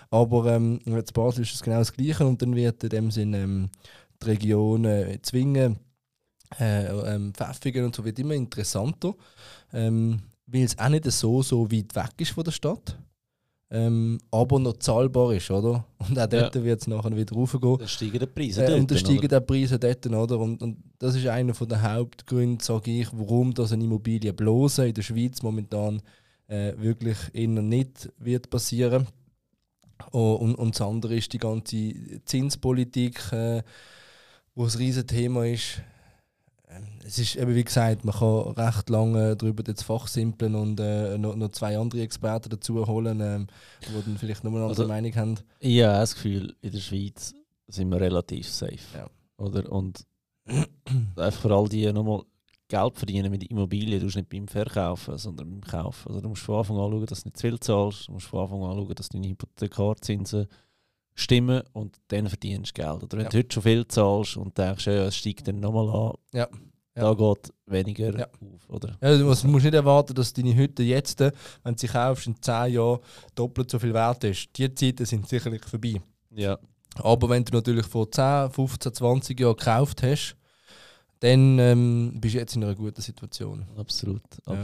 [SPEAKER 2] Aber ähm, in Basel ist es genau das Gleiche und dann wird in dem Sinne ähm, die Region äh, zwingen, äh, ähm, Pfäffingen und so wird immer interessanter, ähm, weil es auch nicht so, so weit weg ist von der Stadt. Ähm, aber noch zahlbar ist, oder? Und auch dort wird es nachher wieder raufgehen.
[SPEAKER 1] Dann steigen die Preise.
[SPEAKER 2] Äh,
[SPEAKER 1] dort,
[SPEAKER 2] und dann steigen die Preise dort, oder? Und, und das ist einer der Hauptgründe, sage ich, warum das eine Immobilienblase in der Schweiz momentan äh, wirklich eher nicht wird passieren. Oh, und, und das andere ist die ganze Zinspolitik, äh, wo ein riesen Thema ist. Es ist eben wie gesagt, man kann recht lange darüber jetzt fachsimpeln und äh, noch, noch zwei andere Experten dazu holen, ähm, die dann vielleicht nur eine andere
[SPEAKER 1] Also-
[SPEAKER 2] Meinung haben.
[SPEAKER 1] Ich habe das Gefühl, in der Schweiz sind wir relativ safe.
[SPEAKER 2] Ja.
[SPEAKER 1] Oder? Und einfach vor allem die nochmal Geld verdienen mit Immobilien, du musst nicht beim Verkaufen, sondern beim Kaufen. Also du musst von Anfang an schauen, dass du nicht zu viel zahlst, du musst von Anfang an schauen, dass deine Hypothekarzinsen stimmen und dann verdienst du Geld. Oder wenn
[SPEAKER 2] Ja.
[SPEAKER 1] du heute schon viel zahlst und denkst, ja, es steigt dann nochmal an,
[SPEAKER 2] Ja.
[SPEAKER 1] da geht weniger auf. Oder?
[SPEAKER 2] Ja, du musst, musst nicht erwarten, dass deine Hütte jetzt, wenn du sie kaufst, in 10 Jahren doppelt so viel wert ist. Die Zeiten sind sicherlich vorbei.
[SPEAKER 1] Ja.
[SPEAKER 2] Aber wenn du natürlich vor 10, 15, 20 Jahren gekauft hast, dann ähm, bist du jetzt in einer guten Situation.
[SPEAKER 1] Absolut,
[SPEAKER 2] Ja.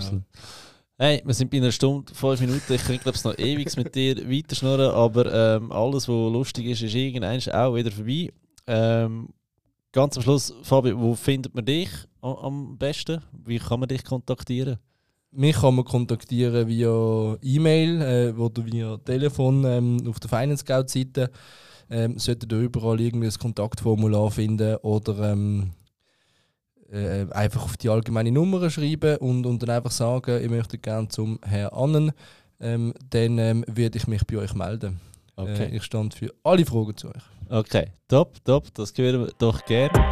[SPEAKER 1] Hey, wir sind bei einer Stunde, fünf Minuten. Ich könnte glaube es noch ewig mit dir <laughs> weiterschnurren, aber ähm, alles, was lustig ist, ist irgendwann auch wieder vorbei. Ähm, ganz am Schluss, Fabi, wo findet man dich am besten? Wie kann man dich kontaktieren?
[SPEAKER 2] Mich kann man kontaktieren via E-Mail äh, oder via Telefon ähm, auf der Finance Scout Seite. Ähm, solltet ihr überall irgendwie ein Kontaktformular finden oder ähm, äh, einfach auf die allgemeine Nummer schreiben und, und dann einfach sagen, ich möchte gerne zum Herrn Annen. Ähm, dann ähm, werde ich mich bei euch melden.
[SPEAKER 1] Okay.
[SPEAKER 2] Äh, ich stand für alle Fragen zu euch.
[SPEAKER 1] Okay, top, top, das hören wir doch gerne.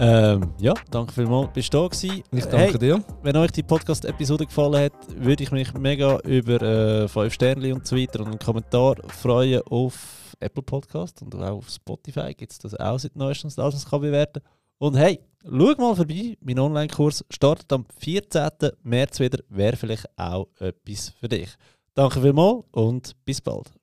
[SPEAKER 1] Ähm, ja, danke vielmals, bist du da gewesen.
[SPEAKER 2] Ich danke
[SPEAKER 1] Hey,
[SPEAKER 2] dir.
[SPEAKER 1] Wenn euch die Podcast-Episode gefallen hat, würde ich mich mega über äh, 5 Sterne und so weiter und einen Kommentar freuen auf Apple Podcast und auch auf Spotify gibt es das auch seit neuestens, dass man es kann bewerten Und hey, schau mal vorbei, mein Online-Kurs startet am 14. März wieder, wäre vielleicht auch etwas für dich. Danke vielmals und bis bald.